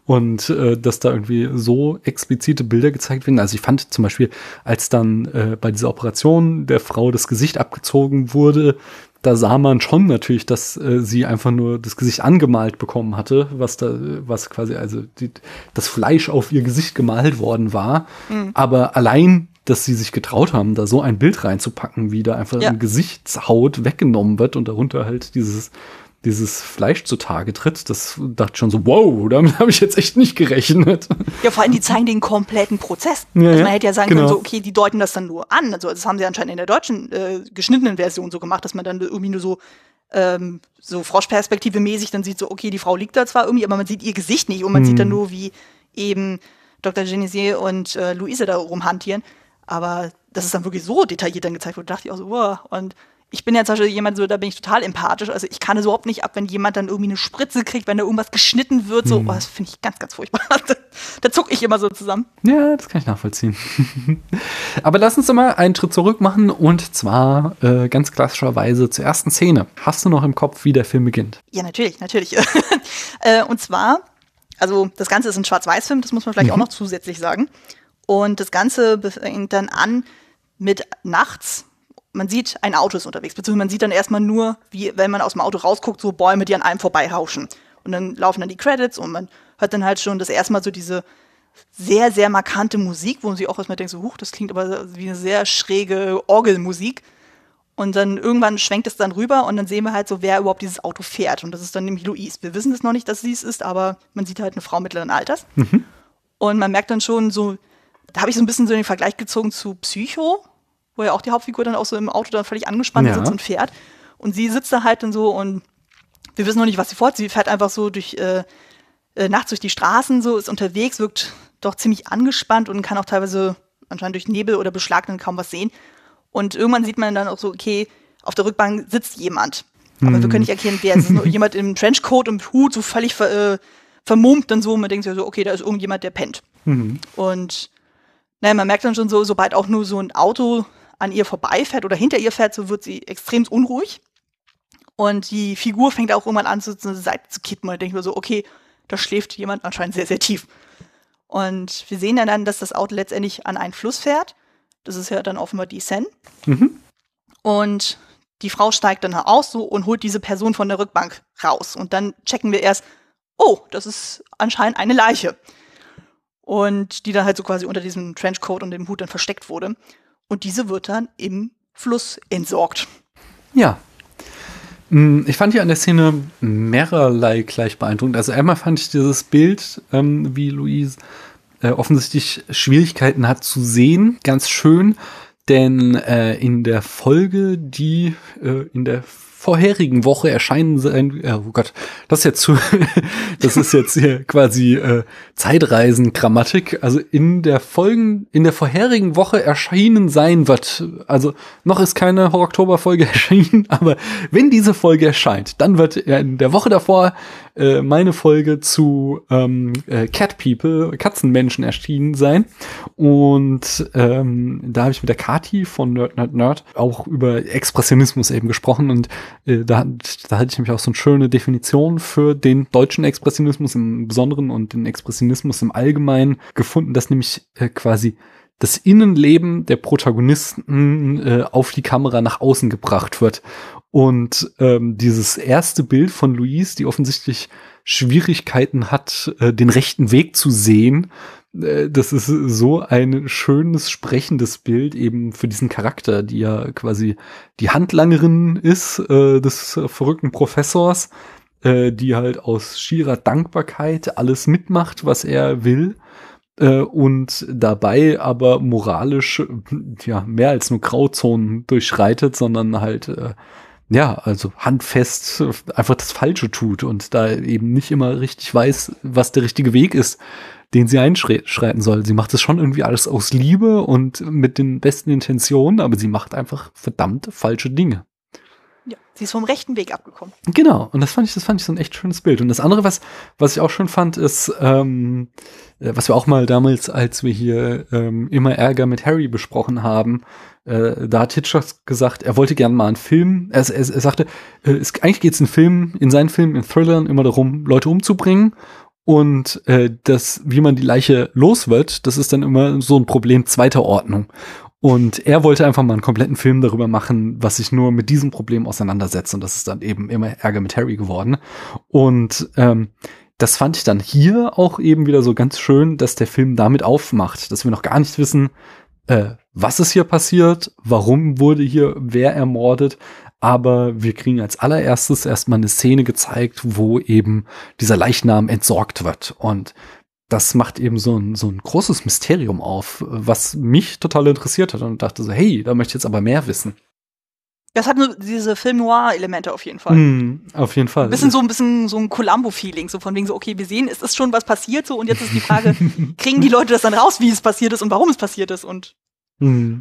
[SPEAKER 1] und äh, dass da irgendwie so explizite Bilder gezeigt werden. Also ich fand zum Beispiel, als dann äh, bei dieser Operation der Frau das Gesicht abgezogen wurde, da sah man schon natürlich, dass äh, sie einfach nur das Gesicht angemalt bekommen hatte, was da, was quasi, also die, das Fleisch auf ihr Gesicht gemalt worden war. Mhm. Aber allein dass sie sich getraut haben, da so ein Bild reinzupacken, wie da einfach ja. eine Gesichtshaut weggenommen wird und darunter halt dieses dieses Fleisch zutage tritt, das dachte ich schon so, wow, damit habe ich jetzt echt nicht gerechnet.
[SPEAKER 2] Ja, vor allem, die zeigen den kompletten Prozess. Ja, also man hätte ja sagen genau. können, so, okay, die deuten das dann nur an. Also das haben sie anscheinend in der deutschen äh, geschnittenen Version so gemacht, dass man dann irgendwie nur so ähm, so Froschperspektive mäßig dann sieht so, okay, die Frau liegt da zwar irgendwie, aber man sieht ihr Gesicht nicht und man mhm. sieht dann nur, wie eben Dr. Genesier und äh, Luise da rumhantieren. Aber das ist dann wirklich so detailliert dann gezeigt wurde, dachte ich auch so, wow. Und ich bin ja zum Beispiel jemand, so, da bin ich total empathisch. Also ich kann es überhaupt nicht ab, wenn jemand dann irgendwie eine Spritze kriegt, wenn da irgendwas geschnitten wird. So, hm. oh, das finde ich ganz, ganz furchtbar. <laughs> da, da zucke ich immer so zusammen.
[SPEAKER 1] Ja, das kann ich nachvollziehen. <laughs> Aber lass uns doch mal einen Schritt zurück machen und zwar äh, ganz klassischerweise zur ersten Szene. Hast du noch im Kopf, wie der Film beginnt?
[SPEAKER 2] Ja, natürlich, natürlich. <laughs> äh, und zwar, also das Ganze ist ein Schwarz-Weiß-Film, das muss man vielleicht mhm. auch noch zusätzlich sagen. Und das Ganze fängt dann an mit nachts man sieht, ein Auto ist unterwegs, beziehungsweise man sieht dann erstmal nur, wie wenn man aus dem Auto rausguckt, so Bäume, die an einem vorbeihauschen. Und dann laufen dann die Credits und man hört dann halt schon das erste Mal so diese sehr, sehr markante Musik, wo man sich auch erstmal denkt, so, huch, das klingt aber wie eine sehr schräge Orgelmusik. Und dann irgendwann schwenkt es dann rüber und dann sehen wir halt so, wer überhaupt dieses Auto fährt. Und das ist dann nämlich Louise. Wir wissen es noch nicht, dass sie es ist, aber man sieht halt eine Frau mittleren Alters. Mhm. Und man merkt dann schon so, da habe ich so ein bisschen so den Vergleich gezogen zu Psycho, wo ja auch die Hauptfigur dann auch so im Auto dann völlig angespannt ja. sitzt und fährt. Und sie sitzt da halt dann so und wir wissen noch nicht, was sie fort. Sie fährt einfach so durch äh, äh, nachts durch die Straßen, so ist unterwegs, wirkt doch ziemlich angespannt und kann auch teilweise anscheinend durch Nebel oder Beschlag dann kaum was sehen. Und irgendwann sieht man dann auch so, okay, auf der Rückbank sitzt jemand. Aber hm. wir können nicht erkennen, wer. Es ist nur <laughs> jemand im Trenchcoat und Hut, so völlig ver, äh, vermummt dann so. Man denkt sich so, okay, da ist irgendjemand, der pennt. Mhm. Und naja, man merkt dann schon so, sobald auch nur so ein Auto an ihr vorbeifährt oder hinter ihr fährt, so wird sie extrem unruhig. Und die Figur fängt auch irgendwann an, so zur Seite zu kippen. Und ich denke mir so, okay, da schläft jemand anscheinend sehr, sehr tief. Und wir sehen dann, dass das Auto letztendlich an einen Fluss fährt. Das ist ja dann offenbar die Sen. Mhm. Und die Frau steigt dann aus so und holt diese Person von der Rückbank raus. Und dann checken wir erst, oh, das ist anscheinend eine Leiche. Und die dann halt so quasi unter diesem Trenchcoat und dem Hut dann versteckt wurde. Und diese wird dann im Fluss entsorgt.
[SPEAKER 1] Ja. Mm, ich fand hier an der Szene mehrerlei gleich beeindruckend. Also einmal fand ich dieses Bild, ähm, wie Louise äh, offensichtlich Schwierigkeiten hat zu sehen, ganz schön. Denn äh, in der Folge, die äh, in der vorherigen Woche erscheinen sein. Äh, oh Gott, das ist jetzt zu, <laughs> das ist jetzt hier quasi äh, Zeitreisen-Grammatik. Also in der Folgen, in der vorherigen Woche erschienen sein wird. Also noch ist keine Oktober-Folge <laughs> erschienen, aber wenn diese Folge erscheint, dann wird in der Woche davor äh, meine Folge zu ähm, äh, Cat People, Katzenmenschen erschienen sein. Und ähm, da habe ich mit der Kati von Nerd Nerd Nerd auch über Expressionismus eben gesprochen und äh, da, da hatte ich nämlich auch so eine schöne Definition für den deutschen Expressionismus im Besonderen und den Expressionismus im Allgemeinen gefunden, dass nämlich äh, quasi das Innenleben der Protagonisten äh, auf die Kamera nach außen gebracht wird. Und ähm, dieses erste Bild von Louise, die offensichtlich Schwierigkeiten hat, äh, den rechten Weg zu sehen, äh, das ist so ein schönes, sprechendes Bild eben für diesen Charakter, die ja quasi die Handlangerin ist äh, des verrückten Professors, äh, die halt aus schierer Dankbarkeit alles mitmacht, was er will äh, und dabei aber moralisch ja mehr als nur Grauzonen durchschreitet, sondern halt äh, ja, also handfest einfach das Falsche tut und da eben nicht immer richtig weiß, was der richtige Weg ist den sie einschreiten soll. Sie macht es schon irgendwie alles aus Liebe und mit den besten Intentionen, aber sie macht einfach verdammte falsche Dinge.
[SPEAKER 2] Ja, sie ist vom rechten Weg abgekommen.
[SPEAKER 1] Genau, und das fand ich, das fand ich so ein echt schönes Bild. Und das andere, was, was ich auch schön fand, ist, ähm, äh, was wir auch mal damals, als wir hier ähm, immer Ärger mit Harry besprochen haben, äh, da hat Hitchcock gesagt, er wollte gerne mal einen Film. Er, er, er sagte, äh, es, eigentlich geht es in Filmen, in seinen Filmen, in Thrillern immer darum, Leute umzubringen. Und äh, das, wie man die Leiche los wird, das ist dann immer so ein Problem zweiter Ordnung. Und er wollte einfach mal einen kompletten Film darüber machen, was sich nur mit diesem Problem auseinandersetzt. Und das ist dann eben immer Ärger mit Harry geworden. Und ähm, das fand ich dann hier auch eben wieder so ganz schön, dass der Film damit aufmacht, dass wir noch gar nicht wissen, äh, was ist hier passiert, warum wurde hier wer ermordet, aber wir kriegen als allererstes erstmal eine Szene gezeigt, wo eben dieser Leichnam entsorgt wird. Und das macht eben so ein, so ein großes Mysterium auf, was mich total interessiert hat und dachte so, hey, da möchte ich jetzt aber mehr wissen.
[SPEAKER 2] Das hat nur diese Film Noir-Elemente auf jeden Fall.
[SPEAKER 1] Mm, auf jeden Fall. Ein
[SPEAKER 2] bisschen so ein bisschen so ein Columbo-Feeling, so von wegen so, okay, wir sehen, es ist schon was passiert so und jetzt ist die Frage, <laughs> kriegen die Leute das dann raus, wie es passiert ist und warum es passiert ist und.
[SPEAKER 1] Mm.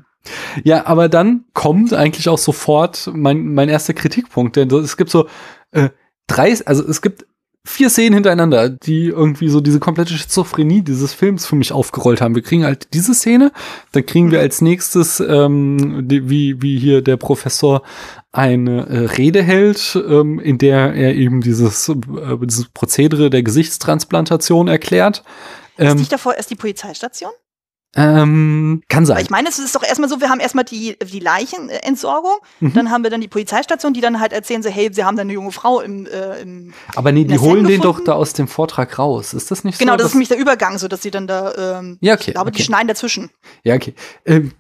[SPEAKER 1] Ja, aber dann kommt eigentlich auch sofort mein, mein erster Kritikpunkt, denn es gibt so äh, drei, also es gibt vier Szenen hintereinander, die irgendwie so diese komplette Schizophrenie dieses Films für mich aufgerollt haben. Wir kriegen halt diese Szene, dann kriegen wir als nächstes, ähm, die, wie, wie hier der Professor eine äh, Rede hält, ähm, in der er eben dieses, äh, dieses Prozedere der Gesichtstransplantation erklärt.
[SPEAKER 2] Ähm, ist nicht davor erst die Polizeistation?
[SPEAKER 1] Ähm, kann sein.
[SPEAKER 2] Ich meine, es ist doch erstmal so, wir haben erstmal die, die Leichenentsorgung, mhm. dann haben wir dann die Polizeistation, die dann halt erzählen so, hey, sie haben da eine junge Frau im, äh, im
[SPEAKER 1] Aber nee, die holen den doch da aus dem Vortrag raus. Ist das nicht
[SPEAKER 2] genau, so? Genau, das ist nämlich der Übergang, so dass sie dann da, ähm,
[SPEAKER 1] ja, okay,
[SPEAKER 2] ich glaube,
[SPEAKER 1] okay.
[SPEAKER 2] die schneiden dazwischen.
[SPEAKER 1] Ja, okay. Ähm,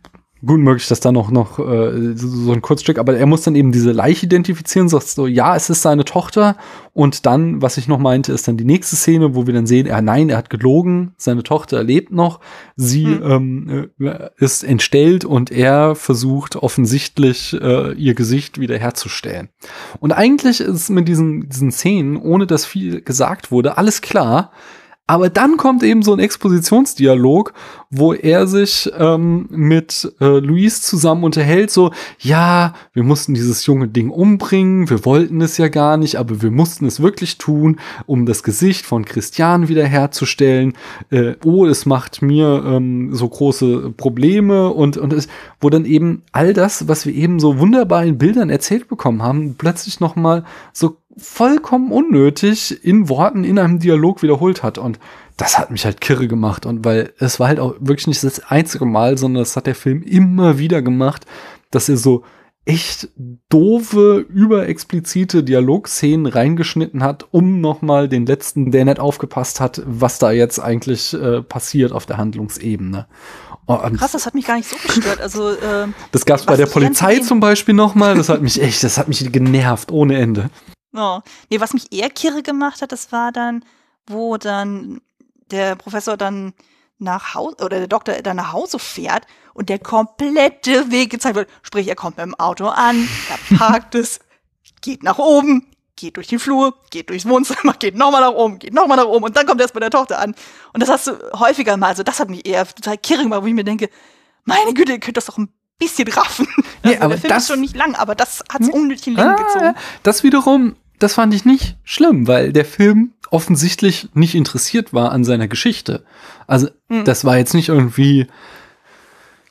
[SPEAKER 1] gut möglich, dass da noch, noch äh, so, so ein Kurzstück, aber er muss dann eben diese Leiche identifizieren, sagt so, ja, es ist seine Tochter. Und dann, was ich noch meinte, ist dann die nächste Szene, wo wir dann sehen, er nein, er hat gelogen, seine Tochter lebt noch, sie hm. ähm, äh, ist entstellt und er versucht offensichtlich äh, ihr Gesicht wiederherzustellen. Und eigentlich ist mit diesen, diesen Szenen, ohne dass viel gesagt wurde, alles klar. Aber dann kommt eben so ein Expositionsdialog, wo er sich ähm, mit äh, Luis zusammen unterhält, so, ja, wir mussten dieses junge Ding umbringen, wir wollten es ja gar nicht, aber wir mussten es wirklich tun, um das Gesicht von Christian wiederherzustellen. Äh, oh, es macht mir ähm, so große Probleme und, und es, wo dann eben all das, was wir eben so wunderbar in Bildern erzählt bekommen haben, plötzlich nochmal so vollkommen unnötig in Worten in einem Dialog wiederholt hat. Und das hat mich halt kirre gemacht. Und weil es war halt auch wirklich nicht das einzige Mal, sondern das hat der Film immer wieder gemacht, dass er so echt doofe, überexplizite Dialogszenen reingeschnitten hat, um nochmal den letzten, der nicht aufgepasst hat, was da jetzt eigentlich äh, passiert auf der Handlungsebene.
[SPEAKER 2] Oh, Krass, das hat mich gar nicht so gestört. Also äh,
[SPEAKER 1] das gab's bei der Polizei zum Beispiel nochmal. Das hat mich echt, das hat mich genervt ohne Ende.
[SPEAKER 2] Oh. Nee, was mich eher kirre gemacht hat, das war dann, wo dann der Professor dann nach Hause oder der Doktor dann nach Hause fährt und der komplette Weg gezeigt wird. Sprich, er kommt mit dem Auto an, er parkt es, geht nach oben, geht durch den Flur, geht durchs Wohnzimmer, <laughs> geht nochmal nach oben, geht nochmal nach oben und dann kommt er erst bei der Tochter an. Und das hast du häufiger mal. Also das hat mich eher total kirre gemacht, wo ich mir denke, meine Güte, ihr könnt das doch ein bisschen raffen.
[SPEAKER 1] Also nee, aber
[SPEAKER 2] der Film
[SPEAKER 1] das
[SPEAKER 2] ist schon nicht lang, aber das hat es unnötig in Länge
[SPEAKER 1] ah,
[SPEAKER 2] gezogen.
[SPEAKER 1] Das wiederum das fand ich nicht schlimm, weil der Film offensichtlich nicht interessiert war an seiner Geschichte. Also, mhm. das war jetzt nicht irgendwie,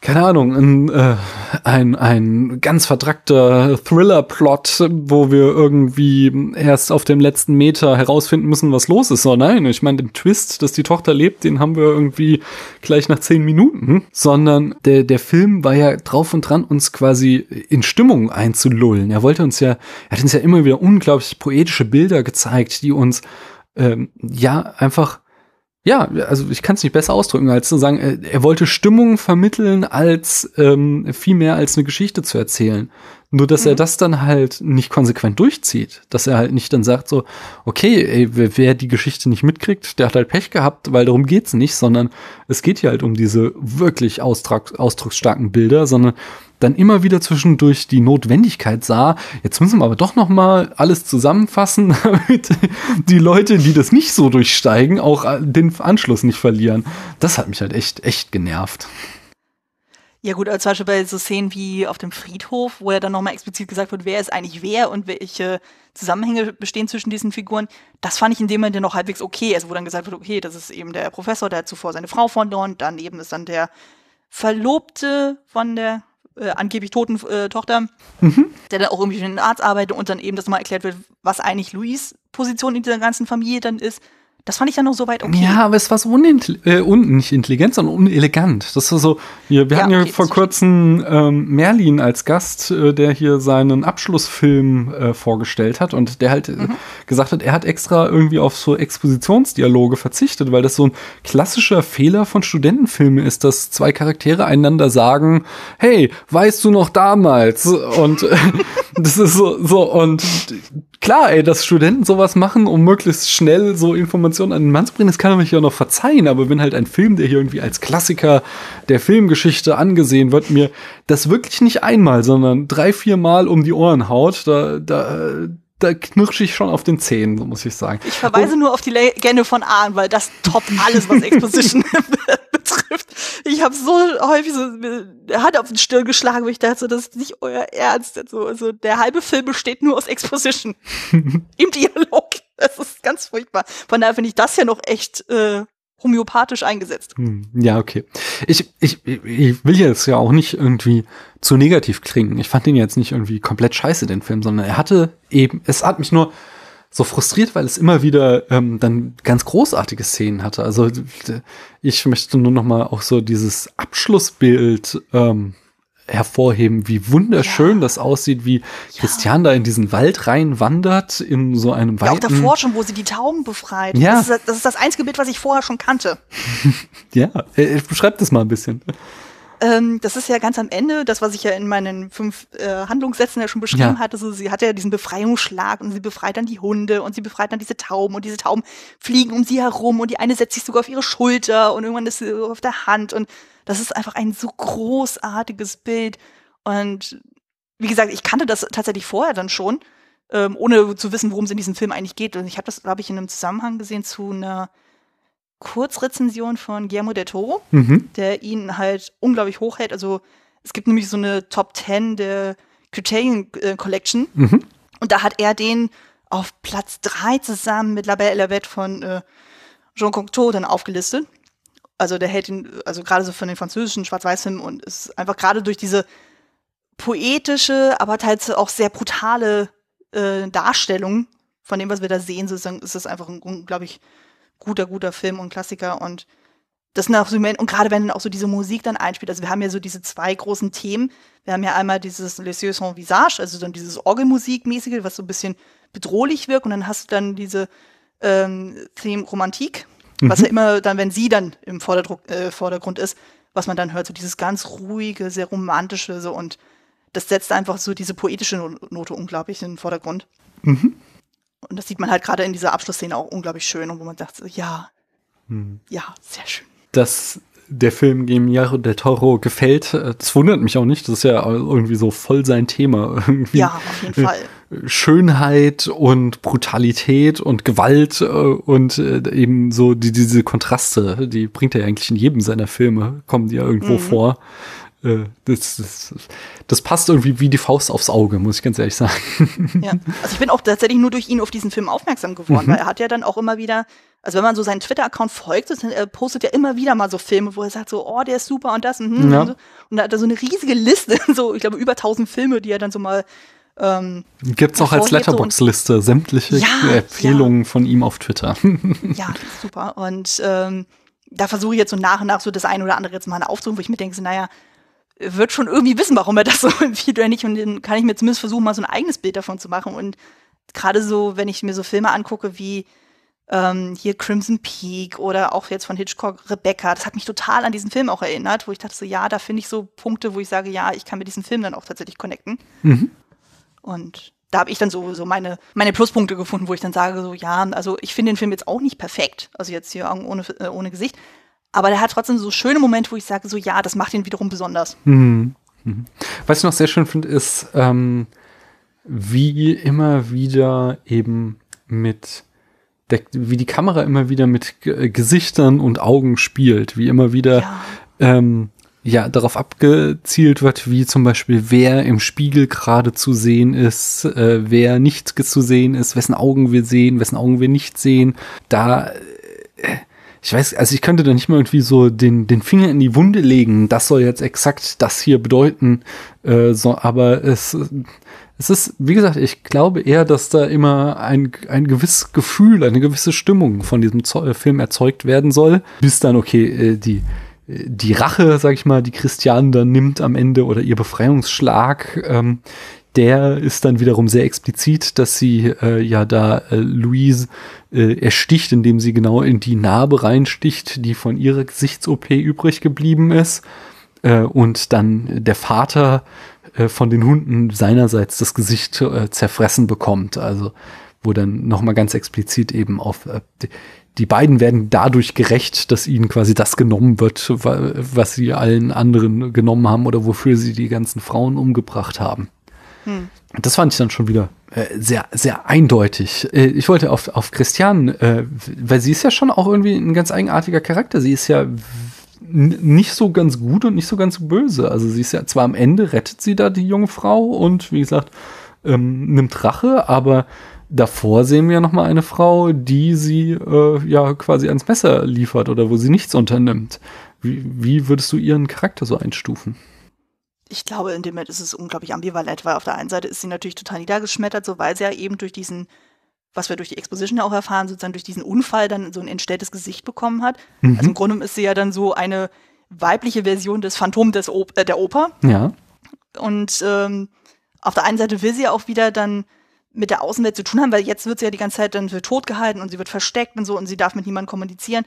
[SPEAKER 1] keine Ahnung, ein, äh, ein, ein ganz vertrackter Thriller-Plot, wo wir irgendwie erst auf dem letzten Meter herausfinden müssen, was los ist. So, nein, ich meine, den Twist, dass die Tochter lebt, den haben wir irgendwie gleich nach zehn Minuten, sondern der, der Film war ja drauf und dran, uns quasi in Stimmung einzulullen. Er wollte uns ja, er hat uns ja immer wieder unglaublich poetische Bilder gezeigt, die uns ähm, ja einfach ja, also ich kann es nicht besser ausdrücken, als zu sagen, er, er wollte Stimmung vermitteln, als ähm, viel mehr als eine Geschichte zu erzählen. Nur, dass mhm. er das dann halt nicht konsequent durchzieht. Dass er halt nicht dann sagt so, okay, ey, wer, wer die Geschichte nicht mitkriegt, der hat halt Pech gehabt, weil darum geht's nicht, sondern es geht hier halt um diese wirklich ausdruck, ausdrucksstarken Bilder, sondern dann immer wieder zwischendurch die Notwendigkeit sah, jetzt müssen wir aber doch noch mal alles zusammenfassen, <laughs> damit die Leute, die das nicht so durchsteigen, auch den Anschluss nicht verlieren. Das hat mich halt echt, echt genervt.
[SPEAKER 2] Ja gut, also zum Beispiel bei so Szenen wie auf dem Friedhof, wo ja dann nochmal explizit gesagt wird, wer ist eigentlich wer und welche Zusammenhänge bestehen zwischen diesen Figuren, das fand ich in dem Moment noch halbwegs okay. Also wo dann gesagt wird, okay, das ist eben der Professor, der hat zuvor seine Frau verloren, daneben ist dann der Verlobte von der äh, angeblich toten äh, Tochter, mhm. der dann auch irgendwie für den Arzt arbeitet und dann eben das mal erklärt wird, was eigentlich Louis Position in dieser ganzen Familie dann ist. Das fand ich ja noch soweit okay.
[SPEAKER 1] Ja, aber es war so unintelligent, äh, un nicht intelligent, sondern unelegant. Das war so, wir, wir ja, hatten okay, ja vor kurzem ähm, Merlin als Gast, äh, der hier seinen Abschlussfilm äh, vorgestellt hat und der halt äh, mhm. gesagt hat, er hat extra irgendwie auf so Expositionsdialoge verzichtet, weil das so ein klassischer Fehler von Studentenfilmen ist, dass zwei Charaktere einander sagen, hey, weißt du noch damals? Und äh, <laughs> das ist so, so, und klar, ey, dass Studenten sowas machen, um möglichst schnell so Informationen an den Mann zu bringen, das kann man mich ja noch verzeihen, aber wenn halt ein Film, der hier irgendwie als Klassiker der Filmgeschichte angesehen wird, mir das wirklich nicht einmal, sondern drei, vier Mal um die Ohren haut, da, da, da knirsche ich schon auf den Zähnen, so muss ich sagen.
[SPEAKER 2] Ich verweise Und, nur auf die Legende von Ahn, weil das toppt alles, was <laughs> Exposition <laughs> betrifft. Ich habe so häufig so der Hand auf den Stirn geschlagen, wo ich dachte, so, das ist nicht euer Ernst. Also, also der halbe Film besteht nur aus Exposition. <laughs> Im Dialog. Das ist ganz furchtbar. Von daher finde ich das ja noch echt äh, homöopathisch eingesetzt.
[SPEAKER 1] Hm, ja, okay. Ich, ich, ich will jetzt ja auch nicht irgendwie zu negativ klingen. Ich fand den jetzt nicht irgendwie komplett scheiße, den Film, sondern er hatte eben, es hat mich nur so frustriert, weil es immer wieder ähm, dann ganz großartige Szenen hatte. Also ich möchte nur noch mal auch so dieses Abschlussbild ähm, hervorheben, wie wunderschön ja. das aussieht, wie ja. Christian da in diesen Wald rein wandert, in so einem
[SPEAKER 2] weiten... Ja, auch davor schon, wo sie die Tauben befreit. Ja. Das ist, das ist das einzige Bild, was ich vorher schon kannte. <laughs>
[SPEAKER 1] ja, äh, beschreib das mal ein bisschen.
[SPEAKER 2] Ähm, das ist ja ganz am Ende, das, was ich ja in meinen fünf äh, Handlungssätzen ja schon beschrieben ja. hatte. So, sie hat ja diesen Befreiungsschlag und sie befreit dann die Hunde und sie befreit dann diese Tauben und diese Tauben fliegen um sie herum und die eine setzt sich sogar auf ihre Schulter und irgendwann ist sie auf der Hand und das ist einfach ein so großartiges Bild. Und wie gesagt, ich kannte das tatsächlich vorher dann schon, ähm, ohne zu wissen, worum es in diesem Film eigentlich geht. Und ich habe das, glaube ich, in einem Zusammenhang gesehen zu einer Kurzrezension von Guillermo del Toro, mhm. der ihn halt unglaublich hochhält. Also es gibt nämlich so eine Top 10 der Criterion äh, Collection. Mhm. Und da hat er den auf Platz 3 zusammen mit La Belle et la Bête von äh, Jean Cocteau dann aufgelistet. Also der hält ihn, also gerade so von den französischen Schwarz-Weiß-Filmen und ist einfach gerade durch diese poetische, aber teils auch sehr brutale äh, Darstellung von dem, was wir da sehen, sozusagen, ist das einfach ein unglaublich guter, guter Film und Klassiker und das sind auch so, und gerade wenn dann auch so diese Musik dann einspielt, also wir haben ja so diese zwei großen Themen. Wir haben ja einmal dieses Les Yeux sans Visage, also dann dieses Orgelmusikmäßige, was so ein bisschen bedrohlich wirkt, und dann hast du dann diese ähm, Theme Romantik, mhm. was ja immer dann, wenn sie dann im Vorderdruck, äh, Vordergrund ist, was man dann hört, so dieses ganz ruhige, sehr romantische, so und das setzt einfach so diese poetische Note unglaublich in den Vordergrund. Mhm. Und das sieht man halt gerade in dieser Abschlussszene auch unglaublich schön und wo man sagt, ja, hm. ja, sehr schön.
[SPEAKER 1] Dass der Film Guillermo del Toro gefällt, äh, das wundert mich auch nicht. Das ist ja irgendwie so voll sein Thema. <laughs> Irgendwie
[SPEAKER 2] ja, auf jeden Fall.
[SPEAKER 1] Schönheit und Brutalität und Gewalt äh, und äh, eben so die, diese Kontraste, die bringt er ja eigentlich in jedem seiner Filme, kommen die ja irgendwo mhm. vor. Äh, das, das, das, passt irgendwie wie die Faust aufs Auge, muss ich ganz ehrlich sagen.
[SPEAKER 2] Ja, also ich bin auch tatsächlich nur durch ihn auf diesen Film aufmerksam geworden, mhm. weil er hat ja dann auch immer wieder, Also wenn man so seinen Twitter-Account folgt, dann äh, postet er immer wieder mal so Filme, wo er sagt so, oh, der ist super und das und, hm, ja. und, so. und da hat er so eine riesige Liste, <laughs> so ich glaube über tausend Filme, die er dann so mal ähm,
[SPEAKER 1] Gibt's auch als Letterbox-Liste sämtliche ja, Empfehlungen ja. von ihm auf Twitter. <laughs>
[SPEAKER 2] ja, super. Und ähm, da versuche ich jetzt so nach und nach so das eine oder andere jetzt mal aufzuholen, wo ich mir denke, so, naja, wird schon irgendwie wissen, warum er das so <laughs> empfiehlt oder nicht. Und dann kann ich mir zumindest versuchen, mal so ein eigenes Bild davon zu machen. Und gerade so, wenn ich mir so Filme angucke wie ähm, hier Crimson Peak oder auch jetzt von Hitchcock Rebecca, das hat mich total an diesen Film auch erinnert, wo ich dachte so, ja, da finde ich so Punkte, wo ich sage, ja, ich kann mit diesem Film dann auch tatsächlich connecten. Mhm. Und da habe ich dann so, so meine, meine Pluspunkte gefunden, wo ich dann sage, so, ja, also ich finde den Film jetzt auch nicht perfekt, also jetzt hier Augen ohne, äh, ohne Gesicht, aber der hat trotzdem so schöne Momente, wo ich sage, so, ja, das macht ihn wiederum besonders. Mhm.
[SPEAKER 1] Mhm. Was ich noch sehr schön finde, ist, ähm, wie immer wieder eben mit der, wie die Kamera immer wieder mit G Gesichtern und Augen spielt, wie immer wieder ja. Ähm, ja darauf abgezielt wird, wie zum Beispiel wer im Spiegel gerade zu sehen ist, äh, wer nicht zu sehen ist, wessen Augen wir sehen, wessen Augen wir nicht sehen. Da äh, ich weiß, also ich könnte da nicht mal irgendwie so den, den Finger in die Wunde legen. Das soll jetzt exakt das hier bedeuten. Äh, so, aber es, es ist, wie gesagt, ich glaube eher, dass da immer ein, ein gewisses Gefühl, eine gewisse Stimmung von diesem Film erzeugt werden soll, bis dann, okay, äh, die, die Rache, sag ich mal, die Christian dann nimmt am Ende oder ihr Befreiungsschlag, ähm, der ist dann wiederum sehr explizit, dass sie äh, ja da äh, Louise äh, ersticht, indem sie genau in die Narbe reinsticht, die von ihrer Gesichts-OP übrig geblieben ist. Äh, und dann der Vater äh, von den Hunden seinerseits das Gesicht äh, zerfressen bekommt. Also wo dann nochmal ganz explizit eben auf äh, die, die beiden werden dadurch gerecht, dass ihnen quasi das genommen wird, was sie allen anderen genommen haben oder wofür sie die ganzen Frauen umgebracht haben. Hm. Das fand ich dann schon wieder äh, sehr, sehr eindeutig. Äh, ich wollte auf, auf Christian, äh, weil sie ist ja schon auch irgendwie ein ganz eigenartiger Charakter. Sie ist ja nicht so ganz gut und nicht so ganz böse. Also sie ist ja zwar am Ende rettet sie da die junge Frau und wie gesagt ähm, nimmt Rache, aber davor sehen wir ja noch mal eine Frau, die sie äh, ja quasi ans Messer liefert oder wo sie nichts unternimmt. Wie, wie würdest du ihren Charakter so einstufen?
[SPEAKER 2] Ich glaube, in dem Moment ist es unglaublich ambivalent, weil auf der einen Seite ist sie natürlich total niedergeschmettert, so weil sie ja eben durch diesen, was wir durch die Exposition ja auch erfahren, sozusagen durch diesen Unfall dann so ein entstelltes Gesicht bekommen hat. Mhm. Also im Grunde ist sie ja dann so eine weibliche Version des Phantom des o äh, der Oper.
[SPEAKER 1] Ja.
[SPEAKER 2] Und ähm, auf der einen Seite will sie ja auch wieder dann mit der Außenwelt zu tun haben, weil jetzt wird sie ja die ganze Zeit dann für tot gehalten und sie wird versteckt und so und sie darf mit niemandem kommunizieren.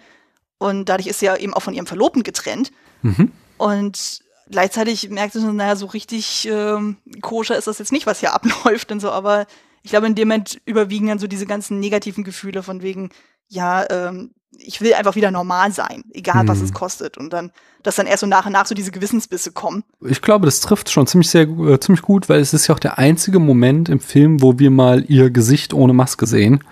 [SPEAKER 2] Und dadurch ist sie ja eben auch von ihrem Verlobten getrennt. Mhm. Und gleichzeitig merkt du, naja, so richtig ähm, koscher ist das jetzt nicht, was hier <laughs> abläuft und so, aber ich glaube, in dem Moment überwiegen dann so diese ganzen negativen Gefühle von wegen, ja, ähm, ich will einfach wieder normal sein, egal hm. was es kostet. Und dann, dass dann erst so nach und nach so diese Gewissensbisse kommen.
[SPEAKER 1] Ich glaube, das trifft schon ziemlich sehr äh, ziemlich gut, weil es ist ja auch der einzige Moment im Film, wo wir mal ihr Gesicht ohne Maske sehen.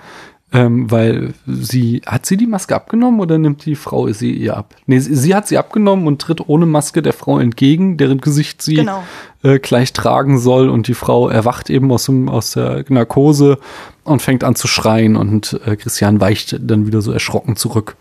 [SPEAKER 1] Ähm, weil sie, hat sie die Maske abgenommen oder nimmt die Frau sie ihr ab? Nee, sie, sie hat sie abgenommen und tritt ohne Maske der Frau entgegen, deren Gesicht sie genau. äh, gleich tragen soll und die Frau erwacht eben aus, dem, aus der Narkose und fängt an zu schreien und äh, Christian weicht dann wieder so erschrocken zurück.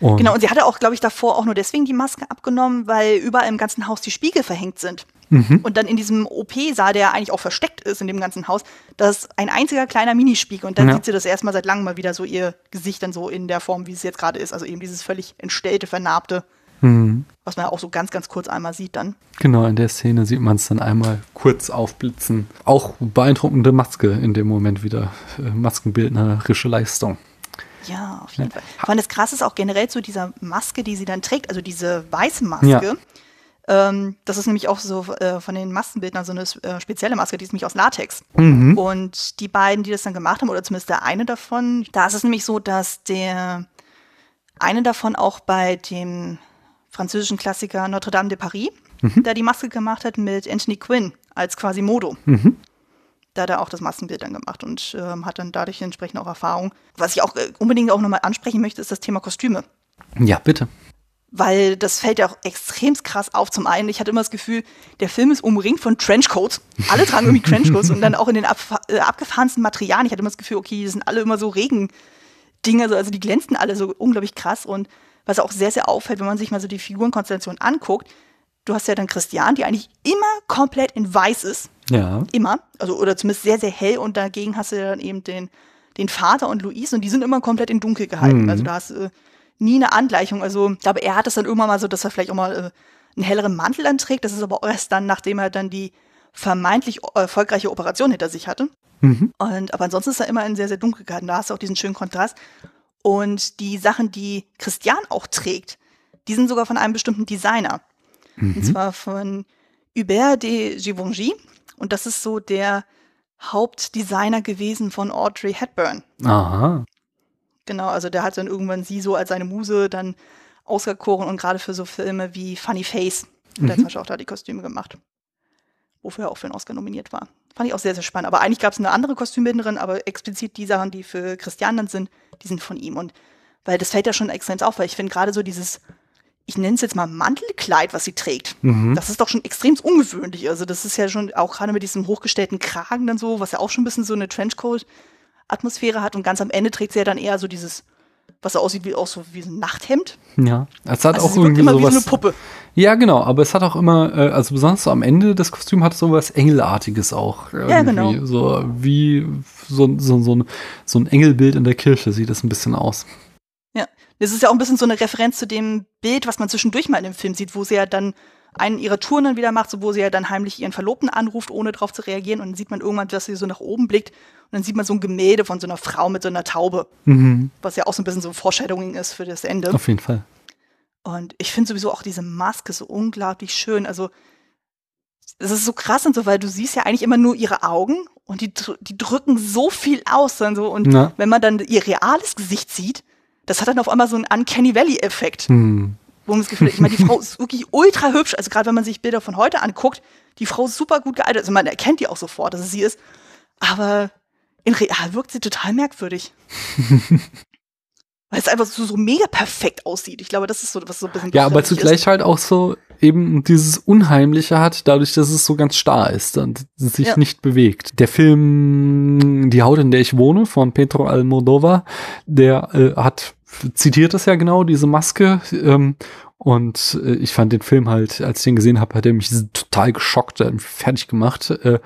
[SPEAKER 2] Und genau, und sie hatte auch, glaube ich, davor auch nur deswegen die Maske abgenommen, weil überall im ganzen Haus die Spiegel verhängt sind. Mhm. Und dann in diesem OP-Saal, der eigentlich auch versteckt ist in dem ganzen Haus, da ist ein einziger kleiner Minispiegel. Und dann ja. sieht sie das erstmal seit langem mal wieder so ihr Gesicht dann so in der Form, wie es jetzt gerade ist. Also eben dieses völlig entstellte, vernarbte. Mhm. Was man ja auch so ganz, ganz kurz einmal sieht dann.
[SPEAKER 1] Genau, in der Szene sieht man es dann einmal kurz aufblitzen. Auch beeindruckende Maske in dem Moment wieder. Äh, maskenbildnerische Leistung.
[SPEAKER 2] Ja, auf jeden. Fall. Vor das Krasse ist auch generell zu dieser Maske, die sie dann trägt, also diese weiße Maske. Ja. Ähm, das ist nämlich auch so äh, von den Maskenbildnern so eine äh, spezielle Maske, die ist nämlich aus Latex. Mhm. Und die beiden, die das dann gemacht haben, oder zumindest der eine davon, da ist es nämlich so, dass der eine davon auch bei dem französischen Klassiker Notre Dame de Paris, mhm. da die Maske gemacht hat mit Anthony Quinn als quasi Modo. Mhm. Da hat er auch das Maskenbild dann gemacht und ähm, hat dann dadurch entsprechend auch Erfahrung. Was ich auch äh, unbedingt auch nochmal ansprechen möchte, ist das Thema Kostüme.
[SPEAKER 1] Ja, bitte
[SPEAKER 2] weil das fällt ja auch extrem krass auf. Zum einen, ich hatte immer das Gefühl, der Film ist umringt von Trenchcoats. Alle tragen irgendwie <laughs> Trenchcoats und dann auch in den ab, äh, abgefahrensten Materialien. Ich hatte immer das Gefühl, okay, die sind alle immer so Regen. Dinge, also die glänzten alle so unglaublich krass und was auch sehr, sehr auffällt, wenn man sich mal so die Figurenkonstellation anguckt, du hast ja dann Christian, die eigentlich immer komplett in weiß ist.
[SPEAKER 1] Ja.
[SPEAKER 2] Immer. Also, oder zumindest sehr, sehr hell und dagegen hast du dann eben den, den Vater und Luis und die sind immer komplett in dunkel gehalten. Mhm. Also da hast du äh, nie eine Angleichung. Also, ich glaube, er hat es dann irgendwann mal so, dass er vielleicht auch mal äh, einen helleren Mantel anträgt. Das ist aber erst dann, nachdem er dann die vermeintlich erfolgreiche Operation hinter sich hatte. Mhm. Und, aber ansonsten ist er immer in sehr, sehr dunkel gehalten. Da hast du auch diesen schönen Kontrast. Und die Sachen, die Christian auch trägt, die sind sogar von einem bestimmten Designer. Mhm. Und zwar von Hubert de Givenchy. Und das ist so der Hauptdesigner gewesen von Audrey Hepburn.
[SPEAKER 1] Aha.
[SPEAKER 2] Genau, also der hat dann irgendwann sie so als seine Muse dann auserkoren und gerade für so Filme wie Funny Face. Mhm. Der hat zum Beispiel auch da die Kostüme gemacht. Wofür er auch für einen Oscar nominiert war. Fand ich auch sehr, sehr spannend. Aber eigentlich gab es eine andere Kostümbinderin, aber explizit die Sachen, die für Christian dann sind, die sind von ihm. Und weil das fällt ja schon extrem auf, weil ich finde gerade so dieses ich nenne es jetzt mal Mantelkleid, was sie trägt. Mhm. Das ist doch schon extrem ungewöhnlich. Also das ist ja schon auch gerade mit diesem hochgestellten Kragen dann so, was ja auch schon ein bisschen so eine Trenchcoat-Atmosphäre hat. Und ganz am Ende trägt sie ja dann eher so dieses, was so aussieht wie auch so wie ein Nachthemd.
[SPEAKER 1] Ja, es hat
[SPEAKER 2] also
[SPEAKER 1] auch irgendwie
[SPEAKER 2] immer
[SPEAKER 1] sowas.
[SPEAKER 2] Wie so eine Puppe.
[SPEAKER 1] Ja, genau, aber es hat auch immer, äh, also besonders so am Ende des Kostüms hat es sowas Engelartiges auch. Irgendwie.
[SPEAKER 2] Ja, genau.
[SPEAKER 1] So wie so, so, so, ein, so ein Engelbild in der Kirche sieht es ein bisschen aus.
[SPEAKER 2] Das ist ja auch ein bisschen so eine Referenz zu dem Bild, was man zwischendurch mal in dem Film sieht, wo sie ja dann einen ihrer Touren dann wieder macht, so wo sie ja dann heimlich ihren Verlobten anruft, ohne darauf zu reagieren. Und dann sieht man irgendwann, dass sie so nach oben blickt. Und dann sieht man so ein Gemälde von so einer Frau mit so einer Taube.
[SPEAKER 1] Mhm.
[SPEAKER 2] Was ja auch so ein bisschen so Foreshadowing ist für das Ende.
[SPEAKER 1] Auf jeden Fall.
[SPEAKER 2] Und ich finde sowieso auch diese Maske so unglaublich schön. Also, es ist so krass und so, weil du siehst ja eigentlich immer nur ihre Augen und die, die drücken so viel aus. Dann so. Und Na? wenn man dann ihr reales Gesicht sieht, das hat dann auf einmal so einen Uncanny Valley-Effekt.
[SPEAKER 1] Hm.
[SPEAKER 2] Wo man das Gefühl hat, ich meine, die Frau <laughs> ist wirklich ultra hübsch. Also gerade wenn man sich Bilder von heute anguckt, die Frau ist super gut gealtert. Also man erkennt die auch sofort, dass es sie ist. Aber in real wirkt sie total merkwürdig. Weil es einfach so, so mega perfekt aussieht. Ich glaube, das ist so, was so ein bisschen.
[SPEAKER 1] Ja, aber zugleich ist. halt auch so eben dieses Unheimliche hat, dadurch, dass es so ganz starr ist und sich ja. nicht bewegt. Der Film Die Haut, in der ich wohne von Pedro Almodovar, der äh, hat zitiert das ja genau, diese Maske. Ähm, und äh, ich fand den Film halt, als ich den gesehen habe, hat er mich total geschockt, hat mich fertig gemacht. Äh,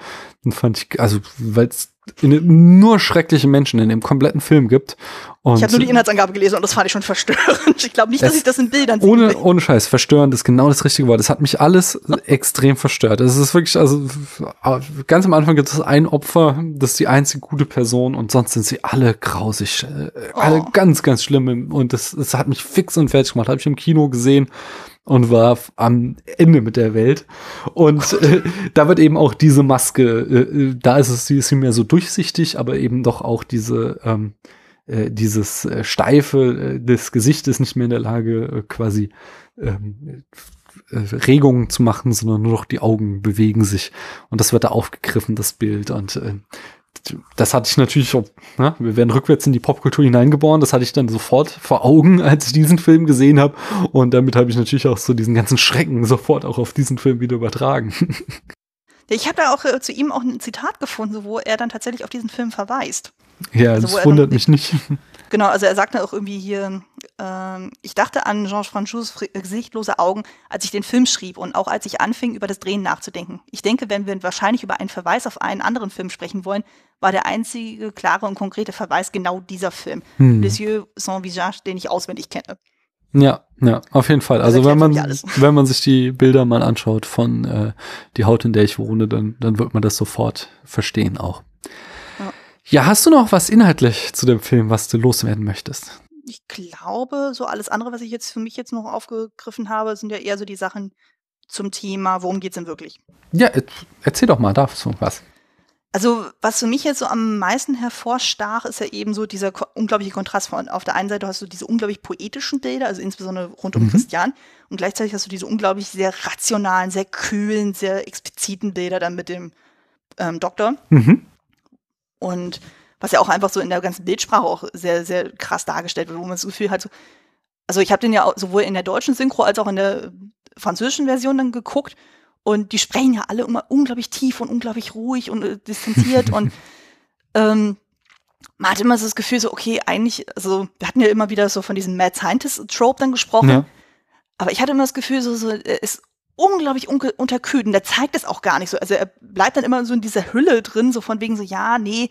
[SPEAKER 1] und fand ich, also, weil es nur schreckliche Menschen in dem kompletten Film gibt. Und
[SPEAKER 2] ich habe nur die Inhaltsangabe gelesen und das fand ich schon verstörend. Ich glaube nicht, dass ich das in Bildern
[SPEAKER 1] sehe. Ohne, ohne Scheiß, verstörend ist genau das richtige Wort. Das hat mich alles extrem verstört. Es ist wirklich, also ganz am Anfang gibt es ein Opfer, das ist die einzige gute Person und sonst sind sie alle grausig, äh, alle oh. ganz, ganz schlimm. Und das, das hat mich fix und fertig gemacht. Habe ich im Kino gesehen und war am Ende mit der Welt. Und äh, da wird eben auch diese Maske, äh, äh, da ist es sie ist mehr so durchsichtig, aber eben doch auch diese ähm, äh, dieses äh, steife äh, des Gesichtes nicht mehr in der Lage äh, quasi ähm, äh, Regungen zu machen, sondern nur noch die Augen bewegen sich. Und das wird da aufgegriffen, das Bild. Und äh, das hatte ich natürlich, ne, wir werden rückwärts in die Popkultur hineingeboren, das hatte ich dann sofort vor Augen, <laughs> als ich diesen Film gesehen habe. Und damit habe ich natürlich auch so diesen ganzen Schrecken sofort auch auf diesen Film wieder übertragen. <laughs>
[SPEAKER 2] Ich habe da auch äh, zu ihm auch ein Zitat gefunden, wo er dann tatsächlich auf diesen Film verweist.
[SPEAKER 1] Ja, also, das wundert mich nicht.
[SPEAKER 2] Genau, also er sagt dann auch irgendwie hier, ähm, ich dachte an Georges Franchus äh, gesichtlose Augen, als ich den Film schrieb und auch als ich anfing, über das Drehen nachzudenken. Ich denke, wenn wir wahrscheinlich über einen Verweis auf einen anderen Film sprechen wollen, war der einzige klare und konkrete Verweis genau dieser Film. Hm. Les yeux sans visage, den ich auswendig kenne.
[SPEAKER 1] Ja, ja, auf jeden Fall. Also wenn man, <laughs> wenn man sich die Bilder mal anschaut von äh, die Haut, in der ich wohne, dann, dann wird man das sofort verstehen auch. Ja, hast du noch was inhaltlich zu dem Film, was du loswerden möchtest?
[SPEAKER 2] Ich glaube, so alles andere, was ich jetzt für mich jetzt noch aufgegriffen habe, sind ja eher so die Sachen zum Thema, worum geht's denn wirklich?
[SPEAKER 1] Ja, erzähl doch mal dazu was.
[SPEAKER 2] Also, was für mich jetzt so am meisten hervorstach, ist ja eben so dieser unglaubliche Kontrast von auf der einen Seite hast du diese unglaublich poetischen Bilder, also insbesondere rund um mhm. Christian, und gleichzeitig hast du diese unglaublich sehr rationalen, sehr kühlen, sehr expliziten Bilder dann mit dem ähm, Doktor.
[SPEAKER 1] Mhm.
[SPEAKER 2] Und was ja auch einfach so in der ganzen Bildsprache auch sehr, sehr krass dargestellt wird, wo man das Gefühl hat, so, also ich habe den ja sowohl in der deutschen Synchro als auch in der französischen Version dann geguckt und die sprechen ja alle immer unglaublich tief und unglaublich ruhig und äh, distanziert und <laughs> ähm, man hat immer so das Gefühl, so, okay, eigentlich, also, wir hatten ja immer wieder so von diesem Mad Scientist-Trope dann gesprochen. Ja. Aber ich hatte immer das Gefühl, so, so, ist unglaublich un unterkühlt und der zeigt es auch gar nicht so. Also er bleibt dann immer so in dieser Hülle drin, so von wegen so, ja, nee,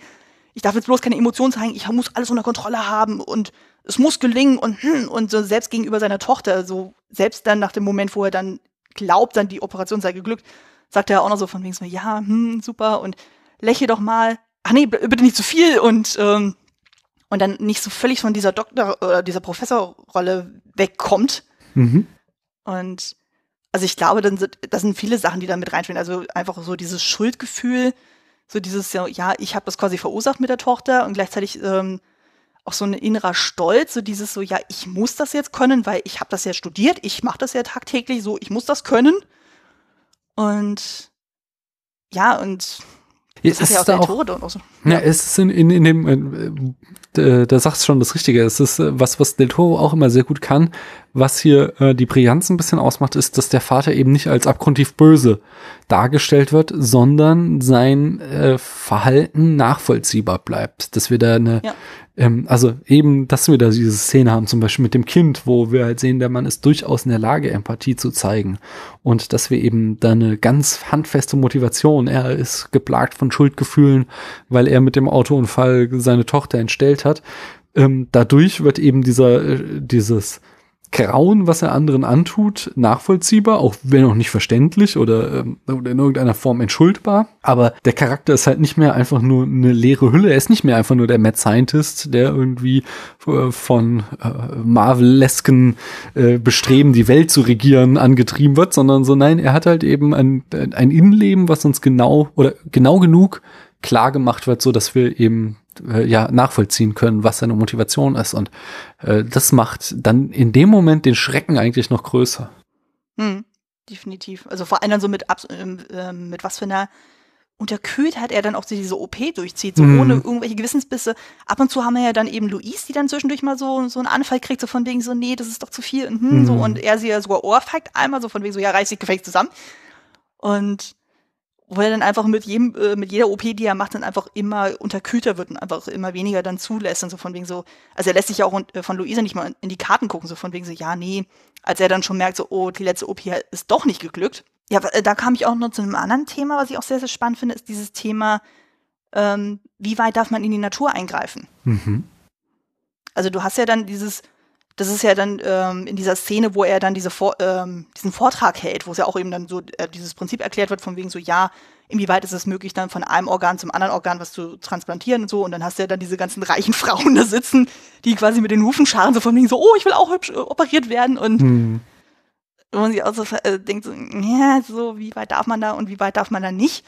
[SPEAKER 2] ich darf jetzt bloß keine Emotionen zeigen, ich muss alles unter Kontrolle haben und es muss gelingen und, hm, und so selbst gegenüber seiner Tochter, so selbst dann nach dem Moment, wo er dann glaubt, dann die Operation sei geglückt, sagt er auch noch so von wegen so, ja, hm, super und lächle doch mal, ach nee, bitte nicht zu viel und ähm, und dann nicht so völlig von dieser Doktor oder dieser Professorrolle wegkommt. Mhm. Und also ich glaube, dann sind, das sind viele Sachen, die da mit reinspielen. Also einfach so dieses Schuldgefühl, so dieses, ja, ich habe das quasi verursacht mit der Tochter und gleichzeitig ähm, auch so ein innerer Stolz, so dieses so, ja, ich muss das jetzt können, weil ich habe das ja studiert, ich mache das ja tagtäglich so, ich muss das können. Und ja, und
[SPEAKER 1] das ist ja auch der auch, Tod und so. Ja, ja es ist in, in, in dem, äh, äh, da sagst schon das Richtige. Es ist äh, was, was Del Toro auch immer sehr gut kann. Was hier äh, die Brillanz ein bisschen ausmacht, ist, dass der Vater eben nicht als abgrundtief böse dargestellt wird, sondern sein äh, Verhalten nachvollziehbar bleibt. Dass wir da eine, ja. Ähm, also eben, dass wir da diese Szene haben, zum Beispiel mit dem Kind, wo wir halt sehen, der Mann ist durchaus in der Lage, Empathie zu zeigen. Und dass wir eben da eine ganz handfeste Motivation, er ist geplagt von Schuldgefühlen, weil er mit dem Autounfall seine Tochter entstellt hat. Ähm, dadurch wird eben dieser, äh, dieses Grauen, was er anderen antut, nachvollziehbar, auch wenn auch nicht verständlich oder, ähm, oder in irgendeiner Form entschuldbar. Aber der Charakter ist halt nicht mehr einfach nur eine leere Hülle. Er ist nicht mehr einfach nur der Mad Scientist, der irgendwie äh, von äh, Marvelesken äh, Bestreben, die Welt zu regieren, angetrieben wird, sondern so, nein, er hat halt eben ein, ein Innenleben, was uns genau oder genau genug klar gemacht wird, so dass wir eben äh, ja nachvollziehen können, was seine Motivation ist. Und äh, das macht dann in dem Moment den Schrecken eigentlich noch größer.
[SPEAKER 2] Hm, definitiv. Also vor allem dann so mit, äh, mit was für einer Unterkühltheit er dann auch diese OP durchzieht, so mm. ohne irgendwelche Gewissensbisse. Ab und zu haben wir ja dann eben Luis, die dann zwischendurch mal so, so einen Anfall kriegt, so von wegen so, nee, das ist doch zu viel und, hm, mm. so, und er sie ja sogar ohrfeigt einmal, so von wegen so, ja, reiß dich gefälligst zusammen. Und wo er dann einfach mit jedem, äh, mit jeder OP, die er macht, dann einfach immer unterkühlter wird und einfach immer weniger dann zulässt und so von wegen so, also er lässt sich ja auch äh, von Luisa nicht mal in die Karten gucken, so von wegen so, ja, nee, als er dann schon merkt, so, oh, die letzte OP ist doch nicht geglückt. Ja, äh, da kam ich auch noch zu einem anderen Thema, was ich auch sehr, sehr spannend finde, ist dieses Thema, ähm, wie weit darf man in die Natur eingreifen? Mhm. Also du hast ja dann dieses, das ist ja dann ähm, in dieser Szene, wo er dann diese Vor ähm, diesen Vortrag hält, wo es ja auch eben dann so äh, dieses Prinzip erklärt wird, von wegen so, ja, inwieweit ist es möglich, dann von einem Organ zum anderen Organ was zu transplantieren und so. Und dann hast du ja dann diese ganzen reichen <laughs> Frauen da sitzen, die quasi mit den Hufen scharen, so von wegen so, oh, ich will auch hübsch äh, operiert werden. Und hm. wo man sich auch so äh, denkt, so, ja, so, wie weit darf man da und wie weit darf man da nicht?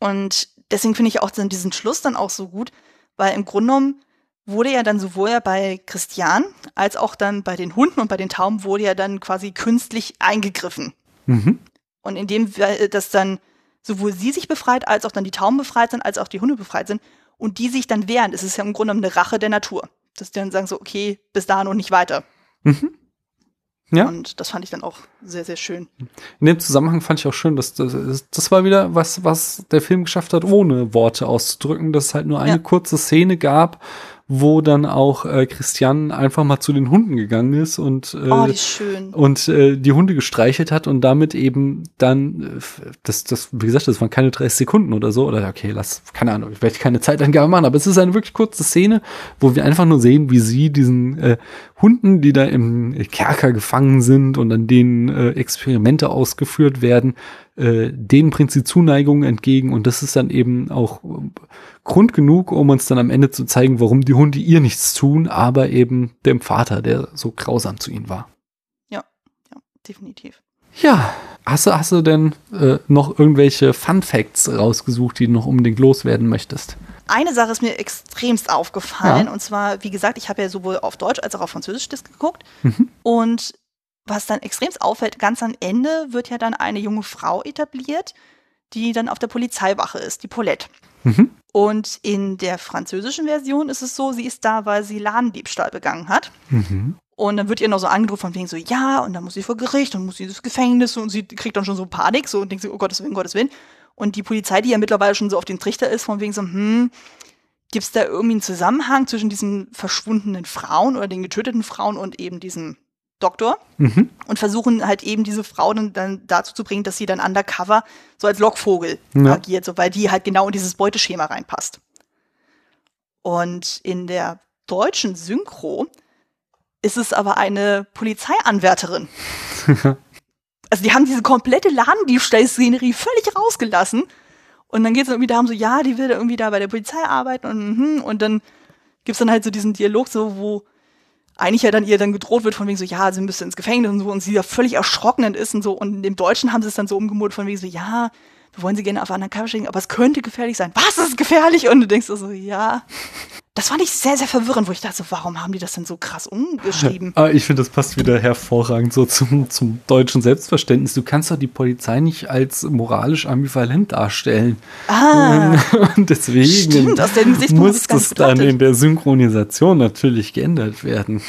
[SPEAKER 2] Und deswegen finde ich auch diesen Schluss dann auch so gut, weil im Grunde genommen wurde ja dann sowohl bei Christian als auch dann bei den Hunden und bei den Tauben wurde ja dann quasi künstlich eingegriffen. Mhm. Und indem das dann sowohl sie sich befreit, als auch dann die Tauben befreit sind, als auch die Hunde befreit sind und die sich dann wehren, ist es ja im Grunde eine Rache der Natur. Dass die dann sagen so, okay, bis dahin und nicht weiter. Mhm. Ja. Und das fand ich dann auch sehr, sehr schön.
[SPEAKER 1] In dem Zusammenhang fand ich auch schön, dass das, das war wieder was, was der Film geschafft hat, ohne Worte auszudrücken, dass es halt nur eine ja. kurze Szene gab, wo dann auch äh, Christian einfach mal zu den Hunden gegangen ist und äh, oh, die und äh, die Hunde gestreichelt hat und damit eben dann das das wie gesagt, das waren keine 30 Sekunden oder so. Oder okay, lass keine Ahnung, ich werde keine Zeitangabe machen, aber es ist eine wirklich kurze Szene, wo wir einfach nur sehen, wie sie diesen äh, Hunden, die da im Kerker gefangen sind und an denen äh, Experimente ausgeführt werden, äh, denen bringt sie Zuneigung entgegen und das ist dann eben auch Grund genug, um uns dann am Ende zu zeigen, warum die Hunde ihr nichts tun, aber eben dem Vater, der so grausam zu ihnen war.
[SPEAKER 2] Ja, ja, definitiv.
[SPEAKER 1] Ja, hast du, hast du denn äh, noch irgendwelche Fun Facts rausgesucht, die du noch unbedingt loswerden möchtest?
[SPEAKER 2] Eine Sache ist mir extremst aufgefallen ja. und zwar, wie gesagt, ich habe ja sowohl auf Deutsch als auch auf Französisch das geguckt mhm. und was dann extremst auffällt, ganz am Ende wird ja dann eine junge Frau etabliert, die dann auf der Polizeiwache ist, die Paulette. Mhm. Und in der französischen Version ist es so, sie ist da, weil sie Ladendiebstahl begangen hat. Mhm. Und dann wird ihr noch so angedroht von wegen so, ja, und dann muss sie vor Gericht und muss sie ins Gefängnis und sie kriegt dann schon so Panik so und denkt so, oh Gottes Willen, Gottes Willen. Und die Polizei, die ja mittlerweile schon so auf den Trichter ist, von wegen so, hm, gibt es da irgendwie einen Zusammenhang zwischen diesen verschwundenen Frauen oder den getöteten Frauen und eben diesem Doktor mhm. und versuchen halt eben diese Frau dann, dazu zu bringen, dass sie dann undercover so als Lockvogel ja. agiert, so, weil die halt genau in dieses Beuteschema reinpasst. Und in der deutschen Synchro ist es aber eine Polizeianwärterin. <laughs> also die haben diese komplette Ladendiebstahlszenerie völlig rausgelassen. Und dann geht es irgendwie darum, so, ja, die will irgendwie da bei der Polizei arbeiten und, mhm, und dann gibt's dann halt so diesen Dialog, so, wo eigentlich ja dann ihr dann gedroht wird von wegen so, ja, sie müsste ins Gefängnis und so und sie da völlig erschrocken ist und so. Und im Deutschen haben sie es dann so umgemodelt von wegen so, ja, wir wollen sie gerne auf einer Cover schicken, aber es könnte gefährlich sein. Was ist gefährlich? Und du denkst so, ja, das fand ich sehr, sehr verwirrend, wo ich dachte, so, warum haben die das denn so krass umgeschrieben?
[SPEAKER 1] Aber ich finde, das passt wieder hervorragend so zum, zum deutschen Selbstverständnis. Du kannst doch die Polizei nicht als moralisch ambivalent darstellen. Ah. <laughs> Und deswegen stimmt, aus dem muss das dann in der Synchronisation natürlich geändert werden.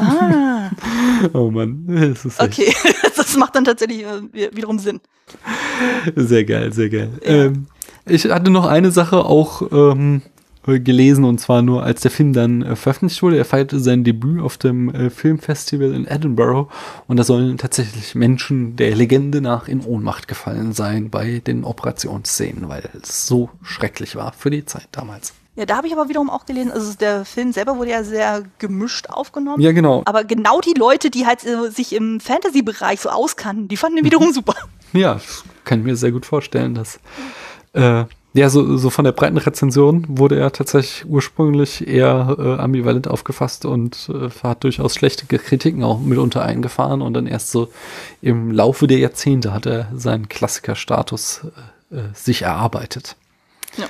[SPEAKER 1] Ah. <laughs>
[SPEAKER 2] oh Mann, das ist Okay, <laughs> das macht dann tatsächlich äh, wiederum Sinn.
[SPEAKER 1] Sehr geil, sehr geil. Ja. Ähm, ich hatte noch eine Sache auch ähm, äh, gelesen und zwar nur als der Film dann äh, veröffentlicht wurde. Er feierte sein Debüt auf dem äh, Filmfestival in Edinburgh und da sollen tatsächlich Menschen der Legende nach in Ohnmacht gefallen sein bei den Operationsszenen, weil es so schrecklich war für die Zeit damals.
[SPEAKER 2] Ja, da habe ich aber wiederum auch gelesen, also der Film selber wurde ja sehr gemischt aufgenommen.
[SPEAKER 1] Ja, genau.
[SPEAKER 2] Aber genau die Leute, die halt äh, sich im Fantasy-Bereich so auskannten, die fanden ihn wiederum <laughs> super.
[SPEAKER 1] Ja, das kann ich mir sehr gut vorstellen, dass äh, ja, so, so von der breiten Rezension wurde er tatsächlich ursprünglich eher äh, ambivalent aufgefasst und äh, hat durchaus schlechte Kritiken auch mitunter eingefahren und dann erst so im Laufe der Jahrzehnte hat er seinen Klassikerstatus äh, äh sich erarbeitet. Ja.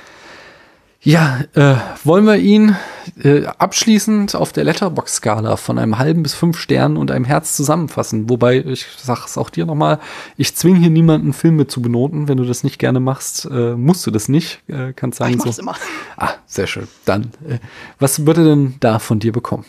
[SPEAKER 1] Ja, äh, wollen wir ihn äh, abschließend auf der Letterbox-Skala von einem halben bis fünf Sternen und einem Herz zusammenfassen. Wobei, ich sage es auch dir nochmal, ich zwinge hier niemanden, Filme zu benoten. Wenn du das nicht gerne machst, äh, musst du das nicht. Äh, kannst sagen
[SPEAKER 2] ich so. Immer.
[SPEAKER 1] Ah, sehr schön. Dann, äh, was würde denn da von dir bekommen?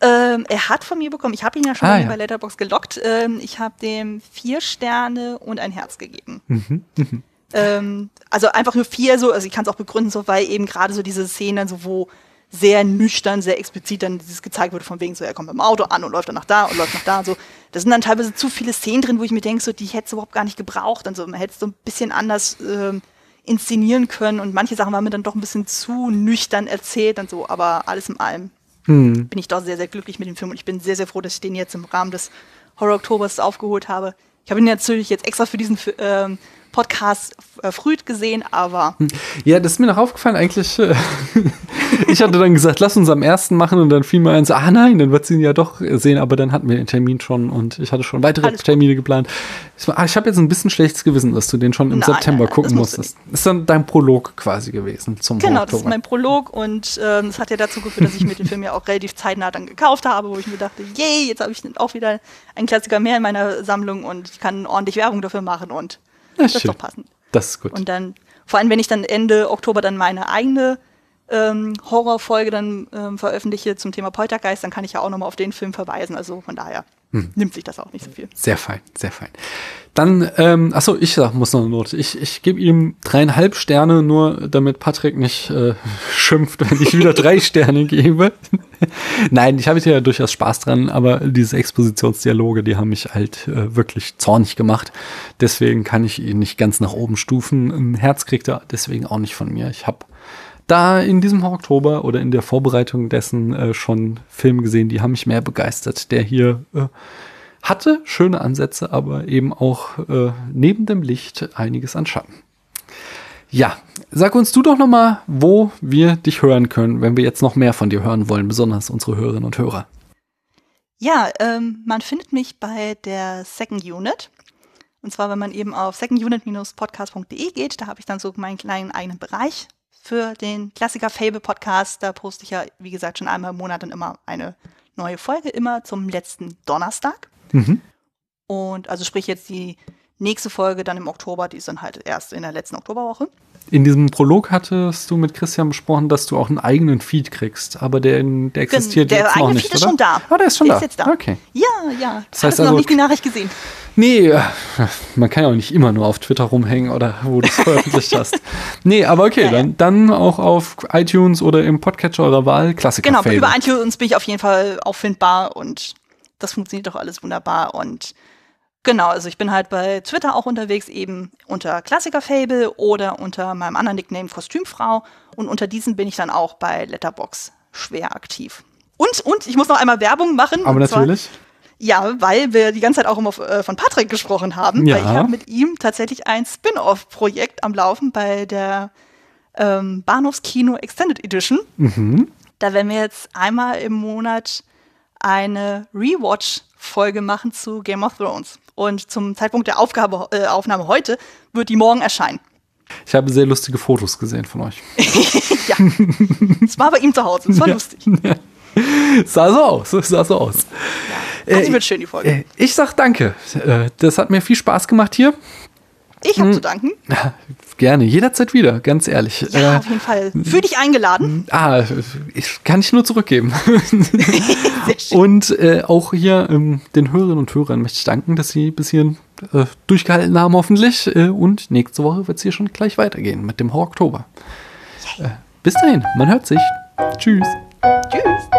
[SPEAKER 2] Ähm, er hat von mir bekommen, ich habe ihn ja schon ah, ja. bei Letterbox gelockt. Ähm, ich habe dem vier Sterne und ein Herz gegeben. Mhm, mhm. Ähm, also einfach nur vier so, also ich kann es auch begründen, so, weil eben gerade so diese Szenen, so wo sehr nüchtern, sehr explizit dann dieses gezeigt wurde, von wegen so, er kommt beim Auto an und läuft dann nach da und läuft nach da und so. Da sind dann teilweise zu viele Szenen drin, wo ich mir denke, so, die hätte es überhaupt gar nicht gebraucht. Also man hätte es so ein bisschen anders ähm, inszenieren können und manche Sachen waren mir dann doch ein bisschen zu nüchtern erzählt und so, aber alles in allem hm. bin ich doch sehr, sehr glücklich mit dem Film und ich bin sehr, sehr froh, dass ich den jetzt im Rahmen des Horror-Oktobers aufgeholt habe. Ich habe ihn natürlich jetzt extra für diesen ähm, Podcast äh, früh gesehen, aber. Hm.
[SPEAKER 1] Ja, das ist mir noch aufgefallen, eigentlich. <laughs> <laughs> Ich hatte dann gesagt, lass uns am ersten machen und dann fiel mir ein, so, ah nein, dann wird sie ihn ja doch sehen, aber dann hatten wir den Termin schon und ich hatte schon weitere Alles Termine geplant. Ich, ah, ich habe jetzt ein bisschen schlechtes Gewissen, dass du den schon im nein, September nein, gucken musstest. Ist dann dein Prolog quasi gewesen zum
[SPEAKER 2] Genau, Oktober. das ist mein Prolog und ähm, das hat ja dazu geführt, dass ich mir den Film ja auch relativ zeitnah dann gekauft habe, wo ich mir dachte, yay, jetzt habe ich auch wieder einen Klassiker mehr in meiner Sammlung und ich kann ordentlich Werbung dafür machen und das ist doch passend.
[SPEAKER 1] Das ist gut.
[SPEAKER 2] Und dann, vor allem, wenn ich dann Ende Oktober dann meine eigene ähm, Horrorfolge dann ähm, veröffentliche zum Thema Poltergeist, dann kann ich ja auch nochmal auf den Film verweisen. Also von daher hm. nimmt sich das auch nicht so viel.
[SPEAKER 1] Sehr fein, sehr fein. Dann, ähm, achso, ich sag, muss noch eine Note. Ich, ich gebe ihm dreieinhalb Sterne, nur damit Patrick nicht äh, <laughs> schimpft, wenn ich wieder drei Sterne gebe. <laughs> Nein, ich habe ja durchaus Spaß dran, aber diese Expositionsdialoge, die haben mich halt äh, wirklich zornig gemacht. Deswegen kann ich ihn nicht ganz nach oben stufen. Ein Herz kriegt er deswegen auch nicht von mir. Ich habe da in diesem Oktober oder in der Vorbereitung dessen äh, schon Filme gesehen, die haben mich mehr begeistert. Der hier äh, hatte schöne Ansätze, aber eben auch äh, neben dem Licht einiges an Schatten. Ja, sag uns du doch noch mal, wo wir dich hören können, wenn wir jetzt noch mehr von dir hören wollen, besonders unsere Hörerinnen und Hörer.
[SPEAKER 2] Ja, ähm, man findet mich bei der Second Unit. Und zwar, wenn man eben auf secondunit-podcast.de geht, da habe ich dann so meinen kleinen eigenen Bereich für den Klassiker Fable Podcast. Da poste ich ja, wie gesagt, schon einmal im Monat dann immer eine neue Folge, immer zum letzten Donnerstag. Mhm. Und also sprich jetzt die nächste Folge dann im Oktober, die ist dann halt erst in der letzten Oktoberwoche.
[SPEAKER 1] In diesem Prolog hattest du mit Christian besprochen, dass du auch einen eigenen Feed kriegst, aber der, der existiert der jetzt noch nicht, Feed
[SPEAKER 2] ist schon da.
[SPEAKER 1] Ah, der ist schon
[SPEAKER 2] der
[SPEAKER 1] da.
[SPEAKER 2] Ist jetzt da.
[SPEAKER 1] Okay.
[SPEAKER 2] Ja, ja. Das heißt Hast also, noch nicht die Nachricht gesehen?
[SPEAKER 1] Nee, man kann ja auch nicht immer nur auf Twitter rumhängen oder wo du es <laughs> veröffentlicht hast. Nee, aber okay, ja, dann, dann auch auf iTunes oder im Podcatcher eurer Wahl Klassiker.
[SPEAKER 2] Genau, Fable. über iTunes bin ich auf jeden Fall auffindbar und das funktioniert doch alles wunderbar und Genau, also ich bin halt bei Twitter auch unterwegs, eben unter Klassiker-Fable oder unter meinem anderen Nickname Kostümfrau. Und unter diesen bin ich dann auch bei Letterbox schwer aktiv. Und, und ich muss noch einmal Werbung machen.
[SPEAKER 1] Aber natürlich. Zwar,
[SPEAKER 2] ja, weil wir die ganze Zeit auch immer äh, von Patrick gesprochen haben. Ja. Weil ich habe mit ihm tatsächlich ein Spin-off-Projekt am Laufen bei der ähm, Bahnhofskino Extended Edition. Mhm. Da werden wir jetzt einmal im Monat eine Rewatch-Folge machen zu Game of Thrones. Und zum Zeitpunkt der Aufgabe, äh, Aufnahme heute wird die morgen erscheinen.
[SPEAKER 1] Ich habe sehr lustige Fotos gesehen von euch. <laughs>
[SPEAKER 2] ja. Es war bei ihm zu Hause. Es war ja. lustig. Ja.
[SPEAKER 1] Sah so aus. Sah so aus.
[SPEAKER 2] Ja. Also äh, wird schön, die Folge. Äh,
[SPEAKER 1] ich sag danke. Äh, das hat mir viel Spaß gemacht hier.
[SPEAKER 2] Ich habe hm. zu danken. <laughs>
[SPEAKER 1] Gerne, jederzeit wieder, ganz ehrlich.
[SPEAKER 2] Ja, äh, auf jeden Fall. Für dich eingeladen.
[SPEAKER 1] Ah, ich, kann ich nur zurückgeben. <laughs> und äh, auch hier ähm, den Hörerinnen und Hörern möchte ich danken, dass sie bis hierhin äh, durchgehalten haben, hoffentlich. Äh, und nächste Woche wird es hier schon gleich weitergehen mit dem Horror Oktober. Äh, bis dahin, man hört sich. Tschüss.
[SPEAKER 2] Tschüss.